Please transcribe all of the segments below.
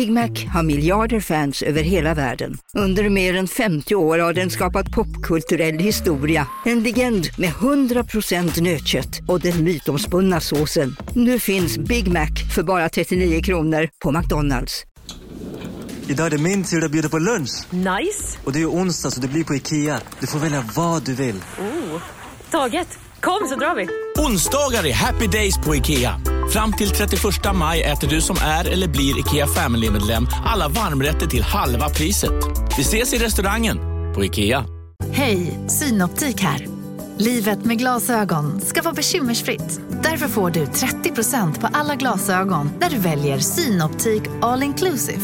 Big Mac har miljarder fans över hela världen. Under mer än 50 år har den skapat popkulturell historia. En legend med 100% nötkött och den mytomspunna såsen. Nu finns Big Mac för bara 39 kronor på McDonalds. Idag är det min tur att bjuda på lunch. Nice! Och det är ju onsdag så det blir på Ikea. Du får välja vad du vill. Oh. Taget! Kom så drar vi! Onsdagar är happy days på IKEA. Fram till 31 maj äter du som är eller blir IKEA Family-medlem alla varmrätter till halva priset. Vi ses i restaurangen på IKEA. Hej, Synoptik här. Livet med glasögon ska vara bekymmersfritt. Därför får du 30% på alla glasögon när du väljer Synoptik All Inclusive.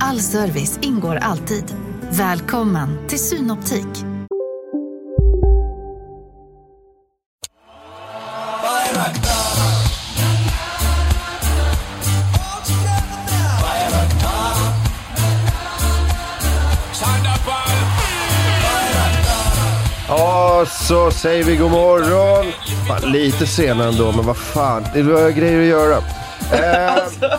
All service ingår alltid. Välkommen till Synoptik. Ja, så säger vi god morgon. Fan, lite senare ändå, men vad fan. Det var grejer att göra. Eh,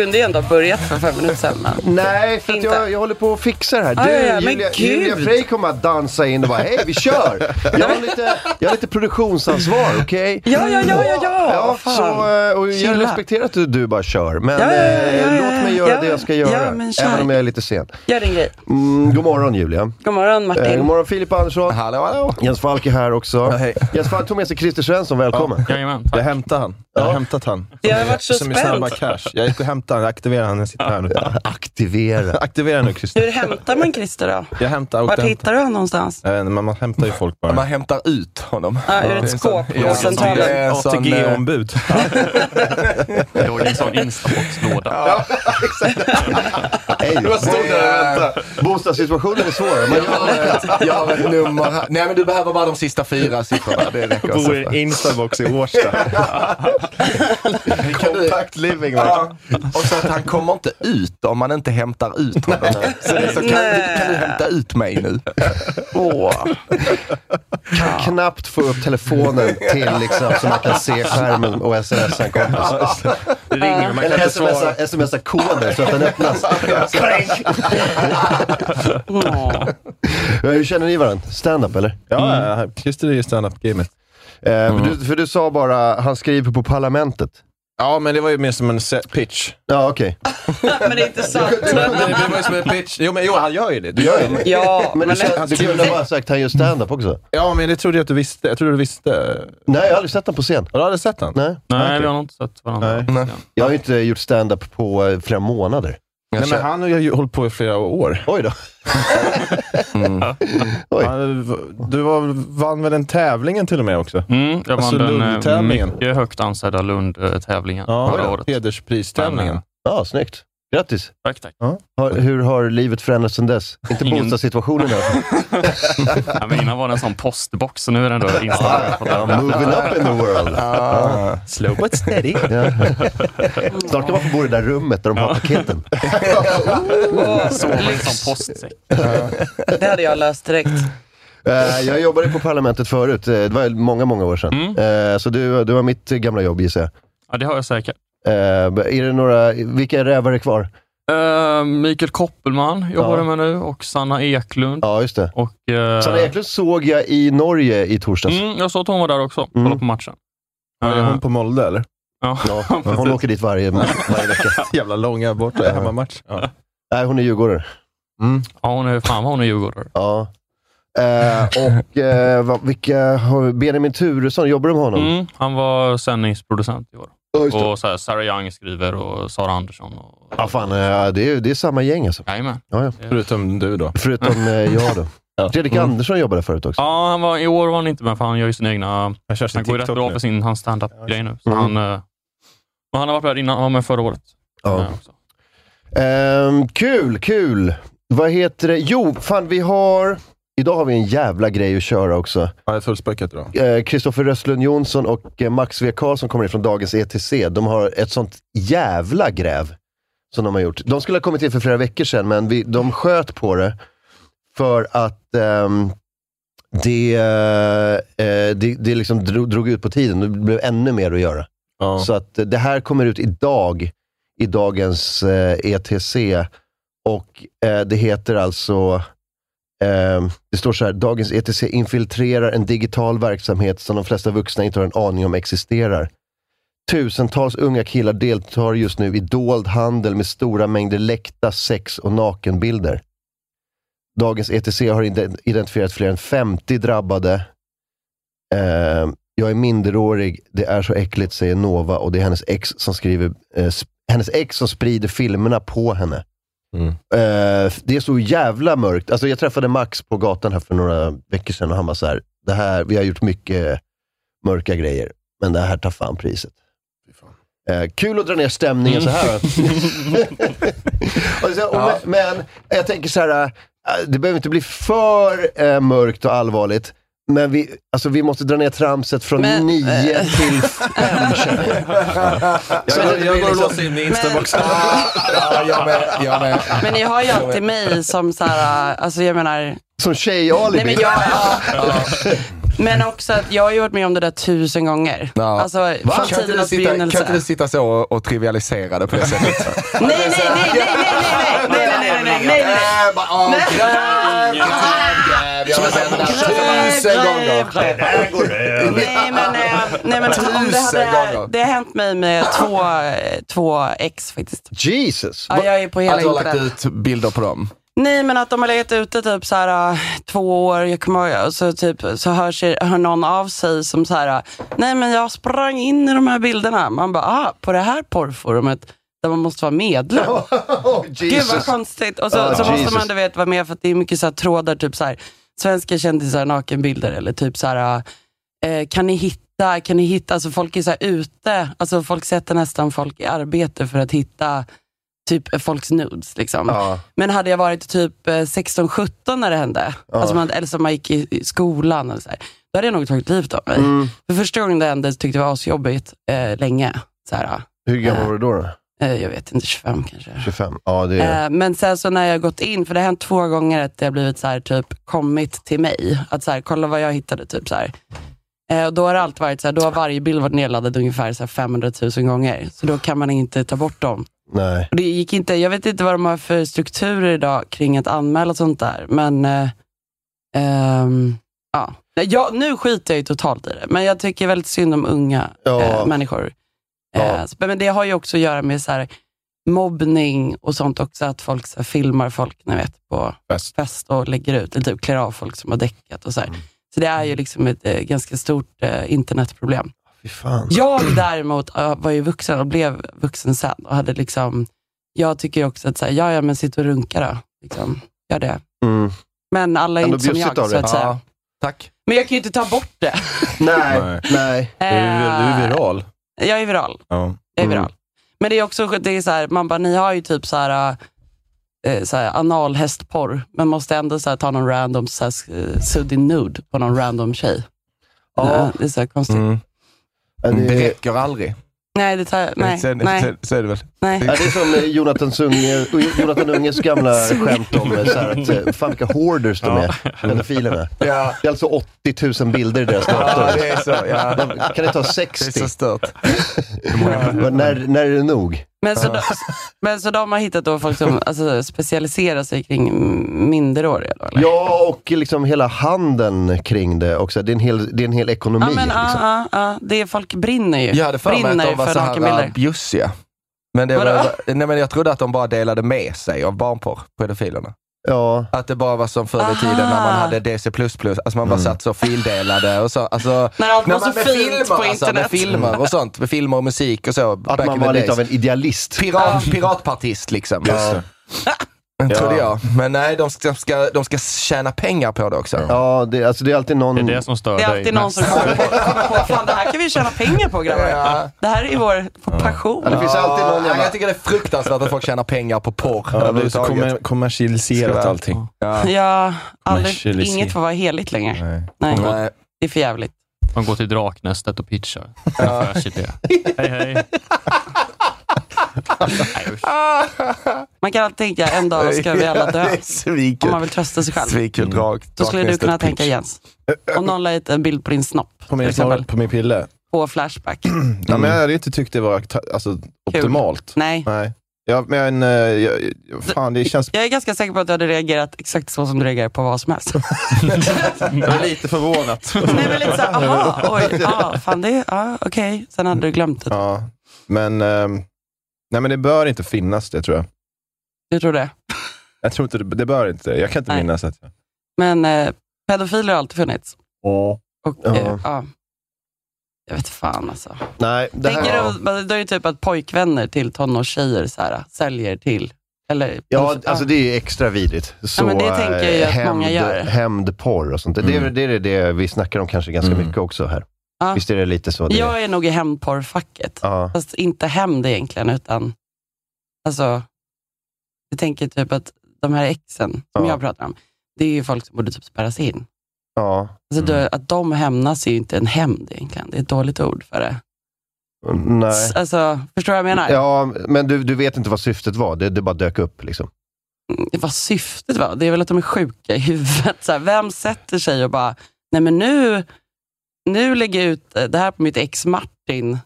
Kunde ju ändå ha börjat för fem minuter sedan. Men... nej, för att Inte. jag, jag håller på att fixa det här. Du, Ja, ja, ja, men Julia, gud. Julia Frey kommer att dansa in och bara, hej vi kör! Jag har lite, jag har lite produktionsansvar, okej? Ja, ja, ja, ja, ja. Ja, Fan. så, eh, och jag Chilla. respekterar att du, du bara kör, men Ja, ja, ja, eh, ja, ja, låt mig göra ja. det jag ska göra. Ja, men kör. även om jag är lite sen. Gör din grej. Mm, god morgon Julia. God morgon Martin. Eh, god morgon Filip Andersson. Hallå, hallå. Jens Falk är här också. Ja, hej. Jens Falk tog med sig Christer Svensson, välkommen. Jajamän, Jag hämtade han. Jag har hämtat han. Jag har varit så Som i snabba spänd. cash. Jag gick och jag aktiverade han, jag sitter här nu. Aktivera. Aktivera nu Christer. Hur hämtar man Christer då? Jag hämtar Vart hämtar. hittar du honom någonstans? Jag vet inte, men man hämtar ju folk bara. Man hämtar ut honom. Ja, ur Det är ett en skåp på ja, centralen. eh, ATG-ombud. det var en sån instabox-låda. Hej. Där och väntade. Bostadssituationen är svår. Man Jag har ett- Jag har ett nummer här. Nej men du behöver bara de sista fyra siffrorna. Det räcker. Bor i en instabox i Årsta. Compact living. Ja. Och så att han kommer inte ut om man inte hämtar ut honom. Så, det är så kan, du, kan du hämta ut mig nu? Åh. kan knappt få upp telefonen till liksom, så man kan se skärmen och smsa en kompis. Det ringer men man kan inte svara. smsa, smsa koden så att den öppnas. Hur känner ni varandra? Stand-up eller? Ja, ja, Christer är ju stand-up-gamet. Eh, för, du, för du sa bara, han skriver på Parlamentet. Ja, men det var ju mer som en set pitch. Ja, okej. Men det är inte sant. Det, det var ju som en pitch. Jo, men jo, han gör ju det. Du gör ju det. Ja, Men men du, du kunde bara ha sagt han gör stand-up också. Ja, men det trodde jag att du visste. Jag trodde du visste. Nej, jag har aldrig sett honom på scen. Har du aldrig sett han? Nej. Nej, vi har nog inte sett varandra. Nej. Jag har ju inte gjort stand-up på eh, flera månader. Nej, men han har ju hållit på i flera år. Oj då. Oj. Han- Du var, vann väl den tävlingen till och med också? Mm, jag vann Alltså den eh, mycket högt ansedda Lund-tävlingen förra året. hederspristävlingen. Ja, snyggt. Grattis. Tack, tack. Har, hur har livet förändrats sedan dess? Inte Ingen- bostadssituationen i alla fall. Ja, men innan var det en sån postbox, så nu är det ändå installerat på Ja, den. moving up in the world. Ah, slow but steady. Ja. Snart kan man få bo i det där rummet där de har paketen. Sova i en sån postsäck. det hade jag löst direkt. Eh, jag jobbade på Parlamentet förut, Eh, det var många, många år sedan. Mm. Eh, så du, du var mitt gamla jobb gissar jag. Ja, det har jag säkert. Eh, är det några, vilka rävar är kvar? Uh, Mikael Koppelman jobbar Ja. med nu och Sanna Eklund. Ja, just det. Och, uh, Sanna Eklund såg jag i Norge i torsdags. Mm, jag sa att hon var där också, Mm. kollade på matchen. Är Eh, hon på Molde eller? ja. Ja, hon åker dit varje, varje vecka. Jävla långa borta hemmamatch. Ja. Nej, hon är djurgårdare. Mm. ja, hon är, fan vad hon är djurgårdare. Ja. Eh, och eh, vad, vilka Benjamin Turesson, jobbar du med honom? Mm, han var sändningsproducent i år. Ja. Och så här, Sarah Young skriver och Sara Andersson. Och, Ja, fan, eh, det, är, det är samma gäng alltså. Jajamän. Ja, ja. Förutom du då. Förutom eh, jag då. Ja. Fredrik Mm. Andersson jobbade förut också. Ja, han var, i år var han inte med för han gör ju sina egna... Jag kör sin Han går ju rätt bra nu. för sin hans stand-up-grej nu. Så Mm. han, eh, men han har varit där innan, han var med förra året. Ja. Ehm, kul, kul. Vad heter det? Jo, fan vi har... Idag har vi en jävla grej att köra också. Ja, det är fullspäckat idag. Eh, Kristoffer Röstlund Jonsson och eh, Max V. Karlsson kommer in från dagens ETC. De har ett sånt jävla gräv som de har gjort. De skulle ha kommit in för flera veckor sedan, men vi, de sköt på det för att ehm, det, eh, det, det liksom drog, drog ut på tiden. Det blev ännu mer att göra. Ja. Så att eh, det här kommer ut idag i dagens eh, ETC. Och eh, det heter alltså, eh, Ehm, det står så här, dagens ETC infiltrerar en digital verksamhet som de flesta vuxna inte har en aning om existerar. Tusentals unga killar deltar just nu i dold handel med stora mängder läckta sex och nakenbilder. Dagens ETC har identifierat fler än 50 drabbade. Ehm, jag är minderårig, det är så äckligt, säger Nova och det är hennes ex som skriver, eh, hennes ex som sprider filmerna på henne. Eh, det är så jävla mörkt. Alltså jag träffade Max på gatan här för några veckor sedan och han var så här, det här, vi har gjort mycket mörka grejer, men det här tar fan priset. Eh, kul att dra ner stämningen så här. och så, och, men, men jag tänker så här, eh, det behöver inte bli för eh, mörkt och allvarligt. Men vi, alltså, vi måste dra ner tramset från Men, nio eh, till fem. känner jag. Jag, går- jag går och låser in min Instabox. Ja, jag med. Jag med. Men ni har ju alltid mig som så här, alltså jag menar, Som tjej-alibi. Nej, men, jag, ja. men också att jag har ju varit med om det där tusen gånger. Ja. Alltså från tidernas sitta, kan begynnelse. inte du sitta så och, och trivialisera det på det sättet? Nej, nej, nej, nej, nej, nej, nej, nej, nej, nej, nej, nej. Bara, åh, gräv, gräv, gräv. Jag har sett det tusen gånger. Nej men, eh, nej, men om det, Tusen hade, gånger. det har hänt mig med två, eh, två ex faktiskt. Jesus. Ja, jag är på hela Att du har lagt ut bilder på dem? Nej men att de har legat ute typ så här äh, två år, jag kommer ihåg, och så, typ, så hör, sig, hör någon av sig som så här, nej men jag sprang in i de här bilderna. Man bara, ah, på det här porrforumet där man måste vara medlem. Gud vad konstigt. Och så, Ah, så måste Jesus. man du vet vara med för att det är mycket så här trådar, typ så här, svenska kändisar nakenbilder eller typ så här, eh, kan ni hitta, kan ni hitta, alltså folk är så ute, alltså folk sätter nästan folk i arbete för att hitta typ eh, folks nudes. Liksom. Ja. Men hade jag varit typ eh, 16-17 när det hände, alltså man, eller som man gick i, i skolan, eller så här, då hade jag nog tagit livet av mig. Mm. För första gången det hände tyckte jag det var asjobbigt eh, länge. Så här, Hur gammal var du då? då? Eh, jag vet inte, 25 kanske. 25? Ja, det är... Eh, men sen så när jag gått in, för det har hänt två gånger att det har blivit så här, typ kommit till mig. Att så här, kolla vad jag hittade. Typ så här. Eh, och då har det alltid varit så här, då har varje bild varit nedladdad ungefär så här 500 000 gånger. Så då kan man inte ta bort dem. Nej. Och det gick inte, jag vet inte vad de har för strukturer idag kring att anmäla sånt där. Men eh, ehm, ja. Ja, nu skiter jag ju totalt i det, men jag tycker väldigt synd om unga Ja. eh, människor. Eh, Ja. så- men det har ju också att göra med så här, mobbning och sånt också, att folk så här, filmar folk ni vet, på Fest. fest och lägger ut, eller typ klär av folk som har däckat och så här. Så det är ju liksom ett eh, ganska stort eh, internetproblem. Fy fan. Jag däremot äh, var ju vuxen och blev vuxen sen och hade liksom, jag tycker också att så här, ja, ja men sitt och runka då. Liksom, gör det. Mm. Men alla är Ändå inte som jag, så att säga. Ja, tack. Men jag kan ju inte ta bort det. Nej, Nej. nej. Du är, du är viral. Eh, Jag är viral. Ja. Jag är Mm. viral. Men det är också, det är så här, man bara, ni har ju typ så här, eh, så här analhästporr, men måste ändå så här, ta någon random så här, eh, suddig nude på någon random tjej. Ja. Det är så här konstigt. Mm. Det, räcker aldrig. Nej, det tar, nej, så, nej, Så, så är det väl. nej. ja, det är som eh, Jonathan, Unge, Jonathan Unges gamla skämt om eh, så här, att, eh, fan vilka hoarders de är, pedofilerna. Ja, Det är alltså 80 000 bilder i deras ja dator. det är så. Ja. Kan det ta Det är 60? så stört. När, när är det nog? Men så, de, men så de har hittat då folk som alltså, specialiserar sig kring minderåriga? Då, eller? Ja, och liksom hela handeln kring det också. Det är en hel, det är en hel ekonomi. Ja, men, liksom. ja, ja, det är folk brinner ju. Jag hade för mig brinner att de var för så här bjussiga. Men, det var, nej, men jag trodde att de bara delade med sig av barnporr, pedofilerna. Ja, Att det bara var som förr i tiden när man hade DC++, alltså man bara satt så fildelade och så. Alltså, När allt var man- så med fint filmer, på alltså, med internet. filmer och sånt, med filmer och musik och så. att man var lite days. av en idealist. Pirat, piratpartist liksom. Det. Trodde Ja. jag. Men nej, de ska, ska, de ska tjäna pengar på det också. Ja, det, alltså det är alltid någon... Det är det som stör Det är dig alltid någon som kommer på, kommer på fan det här kan vi tjäna pengar på grabbar. Ja. Det här är vår passion. Ja, det finns alltid någon Ja, jävla... jag tycker det är fruktansvärt att folk tjänar pengar på porr Ja, det är så kommer, kommersialiserat allting. Ja. Ja, aldrig, inget får vara heligt längre. Nej. Nej, Nej. det är för jävligt. Man går till Draknästet och pitchar. Affärsidé. Hej hej. Man kan alltid tänka, en dag ska vi alla dö. Om man vill trösta sig själv. Svinkul drag. Då skulle du kunna pitch. tänka Jens. Om någon la ut en bild på din snopp. På min, exempel. på min pille. på Flashback. Ja, men jag hade inte tyckt det var alltså, optimalt. Nej. Nej. Ja, men, eh, jag, fan, det känns Jag är ganska säker på att du hade reagerat exakt så som du reagerar på vad som helst. jag är lite förvånat. Nej, men lite såhär, aha, oj, ja, fan det, ja, okej. Sen hade du glömt det. Ja, men, ehm, nej, men det bör inte finnas det tror jag. Du tror det? Jag tror inte det, det bör inte. Jag kan inte Nej. minnas att jag... Men eh, pedofiler har alltid funnits. Och, Ja. eh, ja. Jag vet fan alltså. Nej, det Tänker här... du, det är ju typ att pojkvänner till tonårstjejer så här, säljer till, eller? Ja, alltså det är ju extra vidrigt. Så, men det tänker jag ju att eh, många gör. Hämndporr och sånt. Det, är, det är det vi snackar om kanske ganska Mm. mycket också här. Ja. Visst är det lite så? Det, Jag är nog i hämndporrfacket. ja. Fast inte hämnd egentligen, utan alltså, jag tänker typ att de här exen som Ja. jag pratar om, det är ju folk som borde typ spärras in. ja. Alltså Mm. att de hämnas är ju inte en hämnd egentligen, det är ett dåligt ord för det. Nej. S- Alltså, förstår du vad jag menar? Ja, men du, du vet inte vad syftet var. Det, det bara dök upp liksom. Vad syftet var? Det är väl att de är sjuka i huvudet. Så här, vem sätter sig och bara, nej men nu, nu lägger jag ut eh, det här på mitt ex Martin.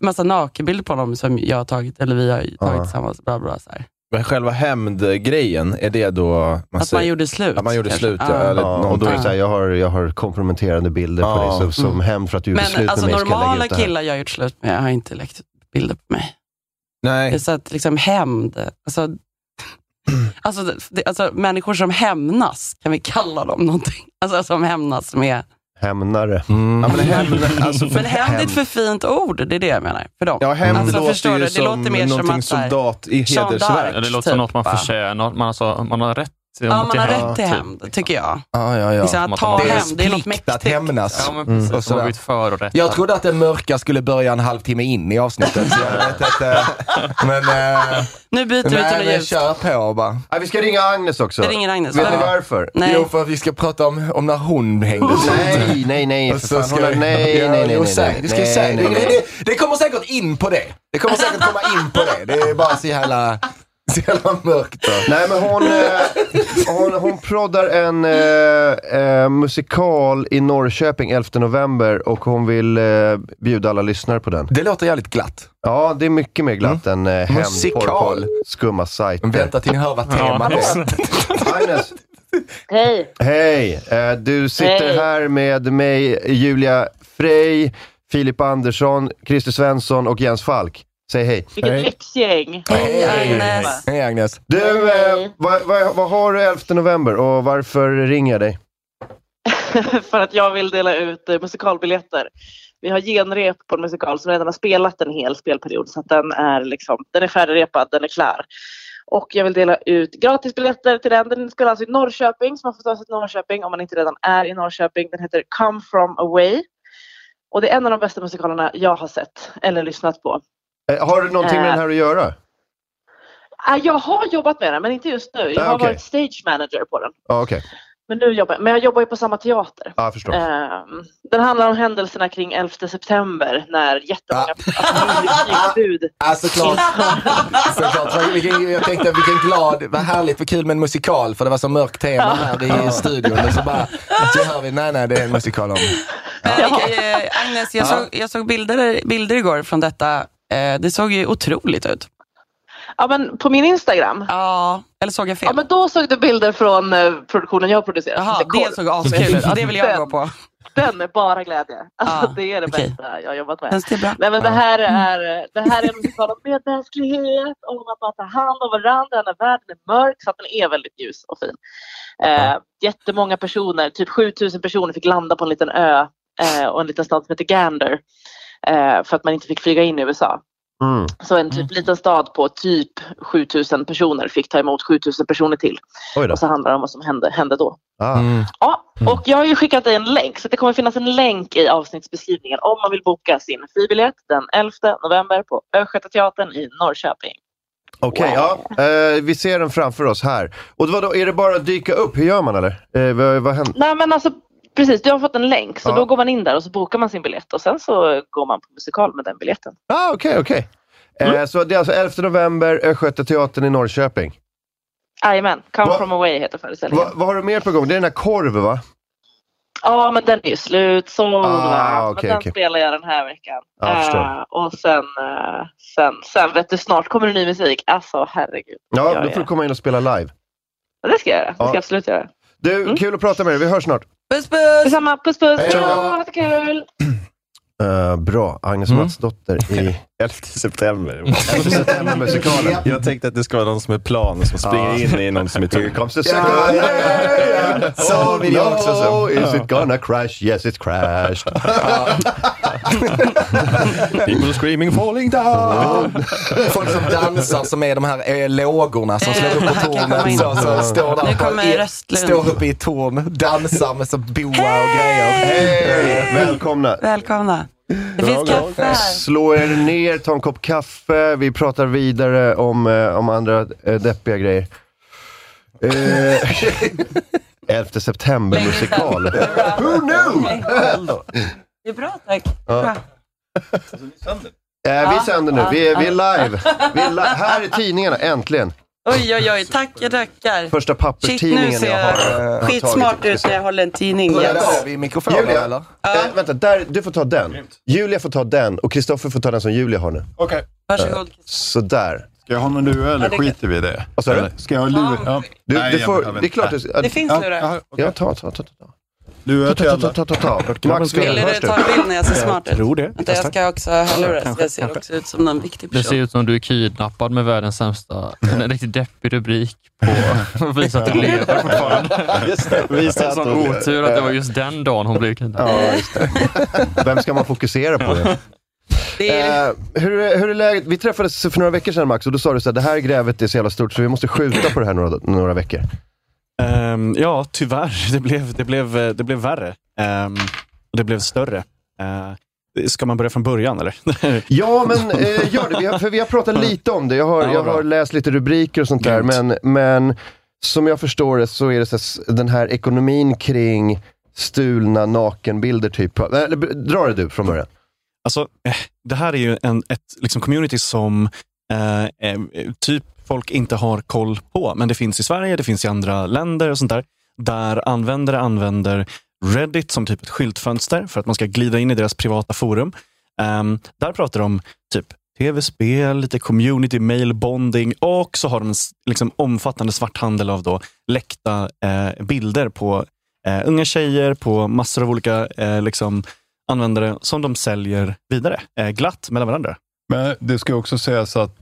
Massa nakenbilder på honom som jag har tagit, eller vi har tagit Ja. tillsammans. Bla bla, så här. Men själva hämndgrejen, är det då... Man Att säger- man gjorde slut. Att man gjorde kanske. slut, ja. Ja. Eller Ja, och då är det så här, jag, har, jag har komprometterande bilder på Ja. dig, så, som Mm. hämnd för att du gjorde Men slut alltså med mig ska jag lägga normala killar jag har gjort slut med har inte lagt bilder på mig. Nej. Så att liksom hämnd, alltså, alltså, det, alltså människor som hämnas, kan vi kalla dem någonting? Alltså som hämnas med... Hämnare. Ja, men hämnd, alltså för Men hämnd är ett för fint ord, det är det jag menar. För dem. Ja, hämnd Alltså, låter förstår ju du? Det som låter mer som att soldat i hedersverk. Ja, det låter Typ, som något man förtjänar. Man, alltså, man har rätt Ja, man har rätt till typ. hämnd, tycker jag. Ja, ja, ja. Liksom, att ta Det hämnd, det är något plikt att mäktigt. hämnas. Ja, men precis. Och Mm. sådär. För och rätt. Jag trodde att det mörka skulle börja en halvtimme in i avsnittet. Så jag vet inte. Men, eh, Nu byter vi till något men ljus. kör på bara. Ja, vi ska ringa Agnes också. Vi ringer Agnes. Vet Ja. ni varför? Nej. Jo, för att vi ska prata om, om när hon hängde ut. Nej, nej, nej. Och För så fan, ska vi- nej, Ja, nej, nej, jo, nej, säg. nej, Du ska ju nej, säga. nej, Det, nej. det, det kommer säkert in på det. Det kommer säkert komma in på det. Det är bara så jävla, så jävla mörkt. Då. Nej, men hon, eh, hon, hon proddar en eh, eh, musikal i Norrköping 11 november och hon vill eh, bjuda alla lyssnare på den. Det låter jävligt glatt. Ja, det är mycket mer glatt än eh, hämndporr Musikal. på skumma sajter. Men vänta till ni hör vad temat är. Agnes, Hej! hej! Eh, du sitter Hej. här med mig, Julia Frey, Filip Andersson, Christer Svensson och Jens Falk. Säg hej. Vilket lyxgäng! Hej Agnes. Hej Agnes. Du, eh, vad, vad, vad har du 11 november och varför ringer jag dig? För att jag vill dela ut eh, musikalbiljetter. Vi har genrep på en musikal som redan har spelat en hel spelperiod så att den är, liksom, den är färdigrepad, den är klar. Och jag vill dela ut gratisbiljetter till den. Den spelas alltså i Norrköping, så man får ta sig till Norrköping om man inte redan är i Norrköping. Den heter Come from away. Och det är en av de bästa musikalerna jag har sett eller lyssnat på. Eh, har du någonting med Eh. den här att göra? Ah, Jag har jobbat med den, men inte just nu. Jag Ah, har okej. varit stage manager på den. Ja, okej. Men, nu jobbar, jag- men jag jobbar ju på samma teater. Ja, jag förstår. Ehm, den handlar om händelserna kring 11 september när jättemånga alltså, flygförbud Ja, såklart. såklart. Vilken, jag tänkte vilken glad, vad härligt, vad kul med en musikal för det var så mörkt tema här i studion. Och så bara, så hör vi, nej nej det är en musikal om. Men, eh, Agnes, jag, såg, jag såg bilder, bilder igår från detta. Eh, det såg ju otroligt ut. Ja, men på min Instagram. Ja, eller såg jag fel? Ja, men då såg du bilder från eh, produktionen jag producerat. Jaha, som heter det såg askul ut. Ja, det vill jag gå på. Den är bara glädje. Alltså, Ja, det är det okej. bästa jag har jobbat med. Det bra? Nej, men det, här är, det här är en musikal om medmänsklighet, om att man tar hand om varandra när världen är mörk. Så att den är väldigt ljus och fin. Eh, jättemånga personer, typ 7000 personer fick landa på en liten ö eh, och en liten stad som heter Gander. Eh, för att man inte fick flyga in i USA. Mm. Så en typ liten stad på typ 7000 personer fick ta emot 7000 personer till. Och så handlar det om vad som hände, hände då. Ah. Ja, och jag har ju skickat dig en länk så det kommer finnas en länk i avsnittsbeskrivningen om man vill boka sin fribiljett den 11 november på Östgötateatern i Norrköping. Okej, ja. Eh, vi ser den framför oss här. Och vad då, är det bara att dyka upp? Hur gör man eller? Eh, vad, vad händer? Nej men alltså precis, du har fått en länk så Ja. då går man in där och så bokar man sin biljett och sen så går man på musikal med den biljetten. Ah, okej, okej. Eh, Så det är alltså 11 november, Östgötateatern i Norrköping. Jajamän, Come Va- from away heter föreställningen. Va, vad har du mer på gång? Det är den här korv va? Ja, men den är ju slutsåld. Ah, va? okej, men den okej. spelar jag den här veckan. Förstår. Eh, och sen, eh, sen, sen vet du, snart kommer det ny musik. Alltså herregud. Ja, då får du komma in och spela live. Ja, Det ska jag göra. Det ska Ja. jag absolut göra. Du, kul att prata med dig. Vi hörs snart. Puss puss! Detsamma. Puss puss. Hej då. Ja, jättekul. Eh, bra. Agnes Mm. Matsdotter i 11 september. 11 september-musikalen. Jag tänkte att det ska vara någon som är plan, som springer in i någon som är Here tom. comes the second ja, ja, ja. Så Oh jag också no, så. is it gonna crash? Yes, it crashed. People screaming falling down. Folk som dansar som är de här eh, lågorna som slår upp på in. Så, så, står där på- i-. Står uppe i ett torn, dansar med så boa och grejer. Hej! Välkomna. Välkomna. Det finns kaffe här. Slå er ner, ta en kopp kaffe. Vi pratar vidare om, eh, om andra eh, deppiga grejer. Eh, 11 september-musikal. Who knew? Det är bra tack. Ja. Bra. Eh, vi sänder nu. Vi är, vi är live. Vi är li- här är tidningarna, äntligen. Oj, oj, oj. Tackar, tackar. Första Shit, nu papperstidningen ser jag har. jag har skitsmart tagit. ut när jag håller en tidning. Hur är Jens. det? Har vi mikrofoner Julia, eller? eh, vänta, där, du får ta den. Julia får ta den och Kristoffer får ta den som Julia har nu. Okej. Varsågod. Sådär. Ska jag ha någon lur eller Ja, det- skiter vi i det? Vad sa du? Ska jag ha lur? Ja. Du, Nej, du jag får, det är klart du, Det finns Ja, lurar. ja, okej. Ja, ta, ta, ta. ta. Lurar Ta, till ta, ta, ta, ta, ta. Max, Vill du du? ta en bild när jag ser smart ut? Tror det. Vänta, jag ska också ha hörlurar så jag ser också ut som någon viktig Det ser person. ut som du är kidnappad med världens sämsta, en riktigt deppig rubrik på Visa att du lever fortfarande. Just det. Visa att Sån otur att det var just den dagen hon blev kidnappad. Ja, just det. Vem ska man fokusera på? Det? Det är, Eh, hur, hur är läget? Vi träffades för några veckor sedan Max och då sa du att det här grävet är så jävla stort så vi måste skjuta på det här några, några veckor. Ehm, ja, tyvärr. Det blev, det blev, det blev värre. Ehm, och det blev större. Eh, ska man börja från början eller? Ja, men eh, gör det. Vi har, för vi har pratat lite om det. Jag har, Ja, jag har läst lite rubriker och sånt där. Men, men som jag förstår det så är det så den här ekonomin kring stulna nakenbilder typ. Eller, dra det du från början. Alltså, eh, det här är ju en, ett liksom community som Eh, eh, typ folk inte har koll på. Men det finns i Sverige, det finns i andra länder och sånt där. Där användare använder Reddit som typ ett skyltfönster för att man ska glida in i deras privata forum. Ehm, där pratar de om typ tv-spel, lite community, mail bonding och så har de en liksom, omfattande svarthandel av då läckta eh, bilder på eh, unga tjejer, på massor av olika eh, liksom, användare som de säljer vidare eh, glatt mellan varandra. Men det ska också sägas att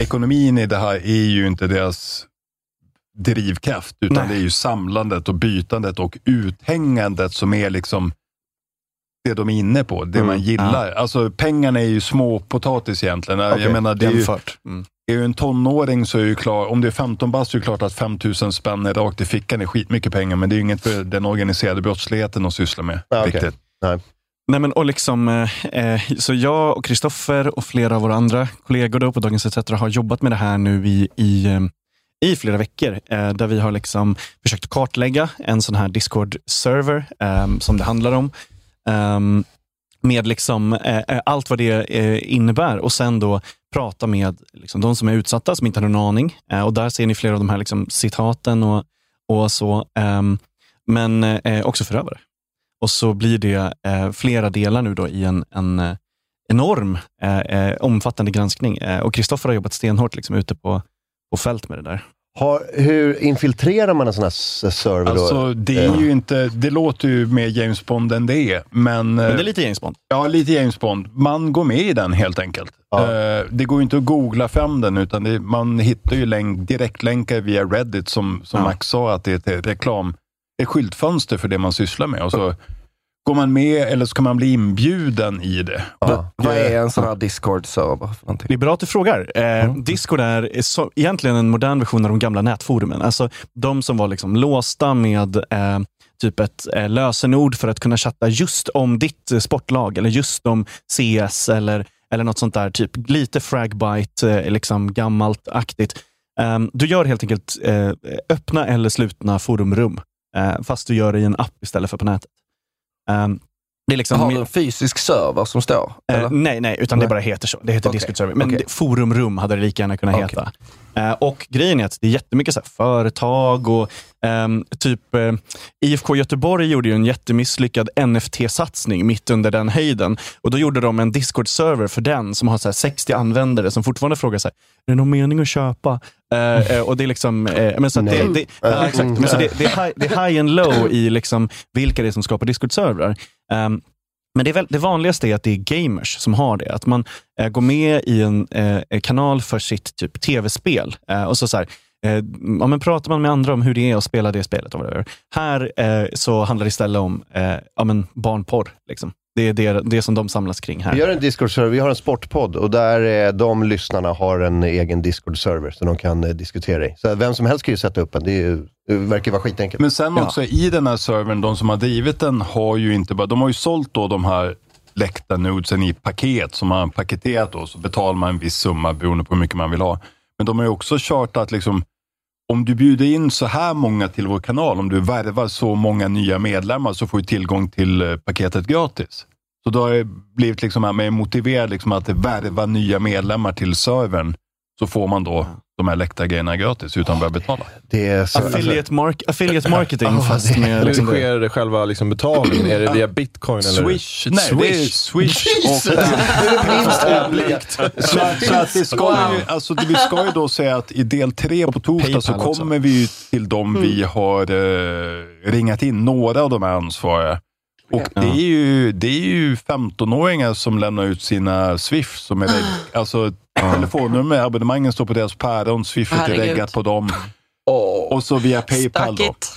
ekonomin i det här är ju inte deras drivkraft, utan Nej. det är ju samlandet och bytandet och uthängandet som är liksom det de är inne på, det Mm, man gillar. Alltså pengarna är ju småpotatis egentligen. Okej, Jag menar, det är ju, Jämfört. Mm. är ju en tonåring så är ju klar, om det är 15 bast så är det klart att 5000 spänn rakt i fickan är skitmycket pengar, men det är ju inget för den organiserade brottsligheten att syssla med. Ja, okej. riktigt. Nej, men, och liksom, eh, eh, så jag och Kristoffer och flera av våra andra kollegor då på Dagens ETC har jobbat med det här nu i, i, eh, i flera veckor. Eh, där vi har liksom försökt kartlägga en sån här Discord-server eh, som det handlar om. Ehm, med liksom, eh, eh, allt vad det eh, innebär och sen då prata med liksom, de som är utsatta, som inte har någon aning. Eh, och Där ser ni flera av de här liksom, citaten och, och så. Ehm, men eh, också förövare. Och så blir det eh, flera delar nu då i en, en eh, enorm eh, eh, omfattande granskning. Eh, och Kristoffer har jobbat stenhårt liksom, ute på, på fält med det där. Har, hur infiltrerar man en sån här server då? Alltså, det är ju inte, det låter ju mer James Bond än det är, men... Men det är lite James Bond. Ja, lite James Bond. Man går med i den helt enkelt. Ja. Det går ju inte att googla fram den, utan det, man hittar ju länk, direktlänkar via Reddit, som, som Ja. Max sa, att det är ett reklam, ett skyltfönster för det man sysslar med. Och så går man med, eller så kan man bli inbjuden i det. Ja. Vad är en sån här Discord-server? Det är bra att du frågar. Eh, Discord är, är så, egentligen en modern version av de gamla nätforumen. Alltså de som var liksom låsta med eh, typ ett eh, lösenord för att kunna chatta just om ditt eh, sportlag eller just om CS eller, eller något sånt där. Typ lite fragbite, eh, liksom gammalt-aktigt. Eh, du gör helt enkelt eh, öppna eller slutna forumrum, fast du gör det i en app istället för på nätet. Eh, Det är liksom Har du en fysisk server som står? Eh, eller? nej, nej, utan det bara heter så. Det heter Okej, Discord server. Men det- forumrum hade det lika gärna kunnat Okej. heta. Eh, och grejen är att det är jättemycket så företag och ehm, typ eh, IFK Göteborg gjorde ju en jättemisslyckad NFT-satsning mitt under den höjden. Och då gjorde de en Discord-server för den som har så här, 60 användare som fortfarande frågar så här, är det någon mening att köpa? Eh, och det är liksom, eh, men så det, det, ja, exakt. Men så det, det, är high, det är high and low i liksom vilka det är som skapar Discord-servrar. Ehm, men det, är väl, det vanligaste är att det är gamers som har det. Att man eh, går med i en eh, kanal för sitt typ tv-spel. Eh, och så, så här, eh, ja, men pratar man med andra om hur det är att spela det spelet. Och whatever. Här eh, så handlar det istället om eh, ja, men barnporr. Liksom. Det är det, det som de samlas kring här. Vi gör en Discord-server, vi har en sportpodd och där eh, de lyssnarna har en egen Discord-server så de kan eh, diskutera i. Så vem som helst kan ju sätta upp en, det, är ju, det verkar vara skitenkelt. Men sen också i den här servern, de som har drivit den har ju inte bara, de har ju sålt då de här läckta nudesen i paket som man har paketerat då, så betalar man en viss summa beroende på hur mycket man vill ha. Men de har ju också chartat liksom, om du bjuder in så här många till vår kanal, om du värvar så många nya medlemmar så får du tillgång till eh, paketet gratis. Så då har det blivit liksom här motiverad liksom att värva nya medlemmar till servern, så får man då de här läckta grejerna gratis utan att börja betala. Det är så, Affiliate, mark affiliate marketing fast med... Hur Liksom, sker det själva liksom betalningen? Är det via bitcoin? Eller? Swish, nej det är Swish och... minst oblikt. Så, så att det ska ju, alltså, det- vi ska ju då säga att i del tre på torsdag så kommer vi ju till dem vi har eh, ringat in, några av de här ansvariga. Och det är ju, det är ju 15-åringar som lämnar ut sina Swift som är reg- alltså telefonnummer, abonnemangen står på deras päron, Swiftet är Herregud. reggat på dem. Och så via Paypal då. Stackigt.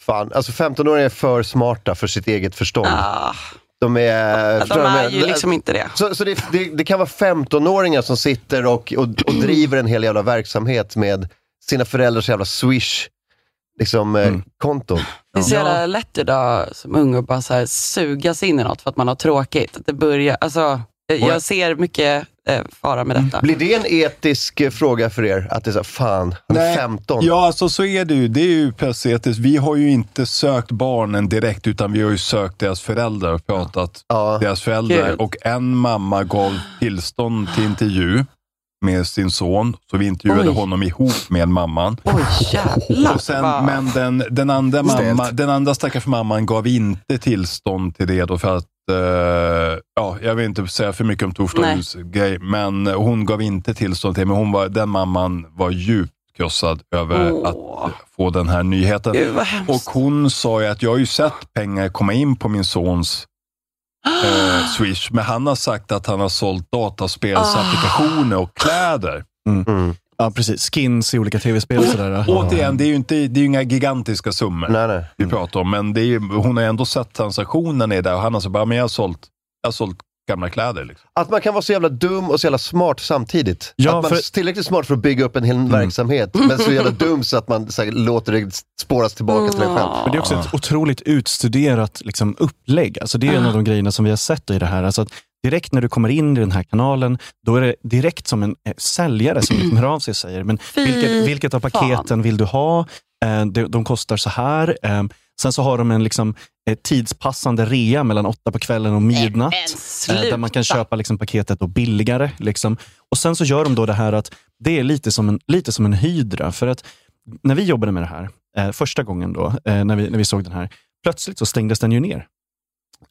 Fan, alltså 15-åringar är för smarta för sitt eget förstånd. Ah, De är... förstår de du vad jag är ju menar? liksom inte det. Så, så det, det, det kan vara 15-åringar som sitter och, och, och driver en hel jävla verksamhet med sina föräldrars jävla swish liksom, eh, konton. Det är så jävla lätt idag som ung att bara så här sugas in i något för att man har tråkigt. Att det börjar, alltså, jag ser mycket eh, fara med detta. Blir det en etisk eh, fråga för er? Att det är så, här, fan, han är Nej. 15. Ja, alltså så är det ju. Det är ju persetiskt. Vi har ju inte sökt barnen direkt, utan vi har ju sökt deras föräldrar och pratat deras föräldrar. Gud. Och en mamma gav tillstånd till intervju med sin son, så vi intervjuade Oj. honom ihop med mamman. Oj, jävlar. Och sen, vad- men den, den, andra Stelt. mamma, den andra stackars mamman gav inte tillstånd till det då för att, eh, ja, jag vill inte säga för mycket om torsdagens grej, men hon gav inte tillstånd till det. Men hon var, den mamman var djupt krossad över Åh. att få den här nyheten. Gud, vad hemskt. Och hon sa ju att jag har ju sett pengar komma in på min sons eh, Swish, men han har sagt att han har sålt dataspelsapplikationer och kläder. Mm. ja, precis. Skins i olika tv-spel och sådär. Återigen, det är ju inte, det är inga gigantiska summor Nej, nej. vi pratar om, men det är, ju- hon har ju ändå sett transaktionen är där och han har sagt bara, men jag har sålt, jag har sålt gamla kläder. Liksom. Att man kan vara så jävla dum och så jävla smart samtidigt. Ja, att man för- är tillräckligt smart för att bygga upp en hel verksamhet, men så jävla dum så att man så här, låter det spåras tillbaka till en själv. Men det är också ett otroligt utstuderat liksom, upplägg. Alltså, det är en av de grejerna som vi har sett i det här. Alltså, att direkt när du kommer in i den här kanalen, då är det direkt som en eh, säljare som liksom hör av sig och säger, men vilket, vilket av paketen vill du ha? Eh, de, de kostar så här. Sen så har de en liksom, eh, tidspassande rea mellan åtta på kvällen och midnatt. Men Eh, där man kan köpa liksom, paketet då billigare. Liksom. Och Sen så gör de då det här att det är lite som en, lite som en hydra. För att när vi jobbade med det här, eh, första gången då, eh, när, vi, när vi såg den här, plötsligt så stängdes den ju ner.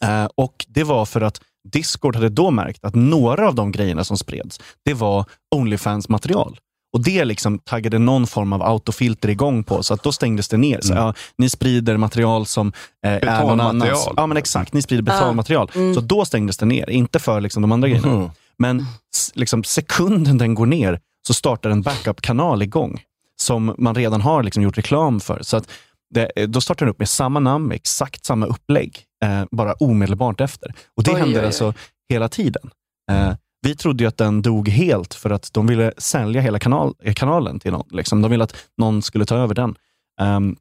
Eh, och Det var för att Discord hade då märkt att några av de grejerna som spreds, det var Onlyfans-material. Och Det liksom taggade någon form av autofilter igång på, så att då stängdes det ner. Så, ja, ni sprider material som eh, är någon annans. Ja, men exakt. Ni sprider betalmaterial. Så då stängdes det ner, inte för liksom, de andra grejerna. Men s- liksom, sekunden den går ner så startar en backup-kanal igång som man redan har liksom, gjort reklam för. Så att det, då startar den upp med samma namn, med exakt samma upplägg, eh, bara omedelbart efter. Och Det Oj, händer oj, oj. alltså hela tiden. Eh, vi trodde ju att den dog helt för att de ville sälja hela kanal, eh, kanalen till någon. Liksom. De ville att någon skulle ta över den. Ehm,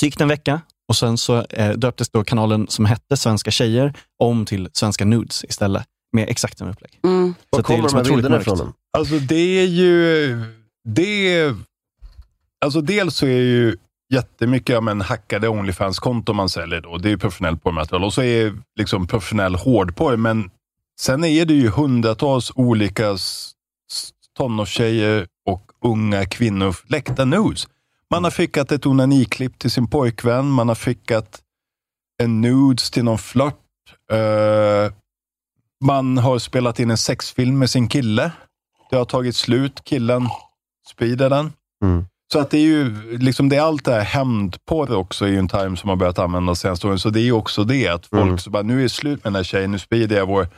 så gick det en vecka och sen så eh, döptes då kanalen som hette Svenska tjejer om till Svenska Nudes istället. Med exakt samma upplägg. Mm. Var att det är kommer liksom de här bilderna ifrån? Alltså det är ju, det är, alltså dels så är ju jättemycket ja, men, hackade Onlyfans-konton man säljer då. Det är ju professionell porrmaterial. Och så är liksom professionell hårdporr, men sen är det ju hundratals olika tonårstjejer och unga kvinnor läckta nudes. Man har skickat ett onaniklipp till sin pojkvän, man har skickat en nudes till någon flört. Eh, man har spelat in en sexfilm med sin kille. Det har tagit slut, killen sprider den. Så att det är ju liksom det är allt det här hämndporr också ju en term som har börjat användas senaste åren. Så det är ju också det att folk så bara, nu är det slut med den här tjejen, nu sprider jag vår,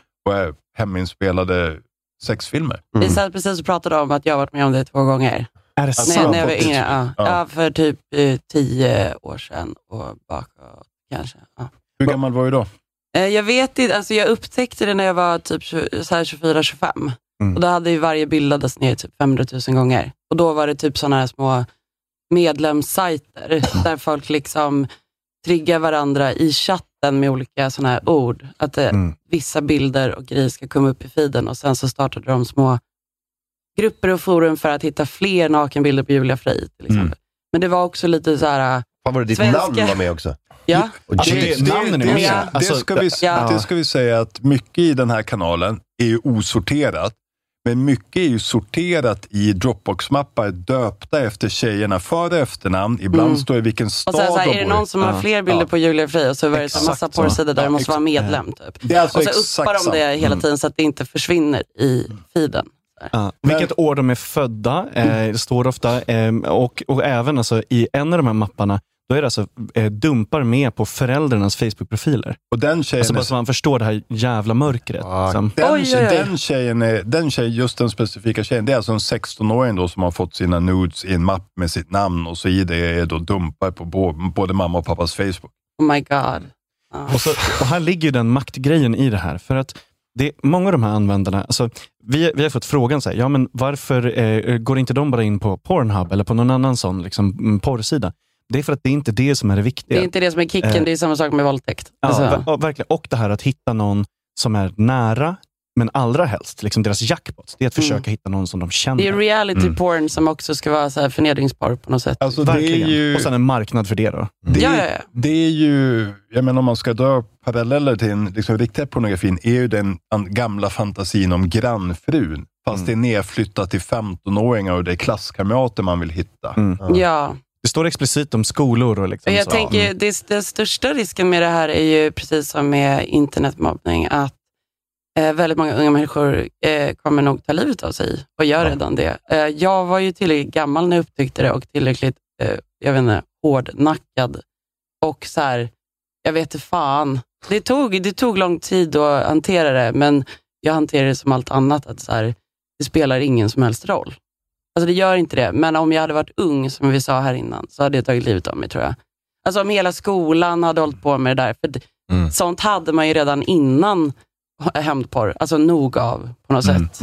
heminspelade sexfilmer. Vi satt precis och pratade om att jag har varit med om det två gånger. Är det när, när jag var yngre. Ja. Ja. Ja. för typ eh, tio år sedan och bakåt kanske. Ja. Hur gammal var du då? Eh, Jag vet inte, alltså jag upptäckte det när jag var typ 24-25. Mm. Och då hade ju varje bild laddats ner typ 500 000 gånger. Och då var det typ sådana här små medlemssajter där folk liksom triggar varandra i chatten med olika sådana här ord. Att eh, vissa bilder och grejer ska komma upp i feeden och sen så startade de små grupper och forum för att hitta fler nakenbilder på Julia Frey till exempel. Men det var också lite så här... Fan var det ditt svenska- namn var med också? Ja. Och Det, Jesus. det, det, det, Alltså, ska vi, Ja. det ska vi säga att mycket i den här kanalen är ju osorterat. Men mycket är ju sorterat i Dropbox-mappar döpta efter tjejerna för och efternamn. Ibland Mm. står det vilken stad Och sen så här, de är det bor någon som har fler bilder på Julia Frey och så var det så massa porrsidor där Ja, måste vara medlem. Typ. Det är alltså och så exakt uppar de det hela Mm. tiden så att det inte försvinner i feeden. Ja. Vilket år de är födda, eh, står ofta. Eh, och, och även alltså, i en av de här mapparna, då är det alltså eh, dumpar med på föräldrarnas Facebook-profiler. Och den tjejen alltså bara är- så man förstår det här jävla mörkret. liksom. Den, den tjejen, är, den tjejen, just den specifika tjejen, det är alltså en 16-åring då som har fått sina nudes i en mapp med sitt namn och så i det är då dumpar på bo- både mamma och pappas Facebook. Oh my god. Och, så, och här ligger ju den maktgrejen i det här. För att det, många av de här användarna, alltså, vi, vi har fått frågan, så här, ja, men varför eh, går inte de bara in på Pornhub eller på någon annan sån liksom, mm, porrsida? Det är för att det är inte det som är det viktiga. Det är inte det som är kicken, Eh, det är samma sak med våldtäkt. Ja, Alltså, verkligen. Och det här att hitta någon som är nära, men allra helst, liksom deras jackpot, det är att försöka hitta någon som de känner. det är reality Mm. porn som också ska vara så här förnedringsporr på något sätt. Alltså, det är Verkligen. ju- Och sen en marknad för det då. Det, Ja, ja, ja. det är ju, jag menar om man ska dra paralleller till den liksom, riktiga pornografin, är ju den gamla fantasin om grannfrun. Fast det är nedflyttat till 15-åringar och det är klasskamrater man vill hitta. Ja. Det står explicit om skolor och liksom jag så. tänker, Mm. det, den största risken med det här är ju precis som med internetmobbning, att eh, väldigt många unga människor eh, kommer nog ta livet av sig och gör redan det. Eh, jag var ju tillräckligt gammal när jag upptäckte det och tillräckligt, eh, jag vet inte, hårdnackad. Och så här, jag vet inte fan. Det tog, det tog lång tid att hantera det, men jag hanterar det som allt annat, att så här, det spelar ingen som helst roll. Alltså det gör inte det, men om jag hade varit ung, som vi sa här innan, så hade jag tagit livet av mig tror jag. Alltså om hela skolan hade hållit på med det där, för d- sånt hade man ju redan innan hämndporr, alltså nog av på något sätt.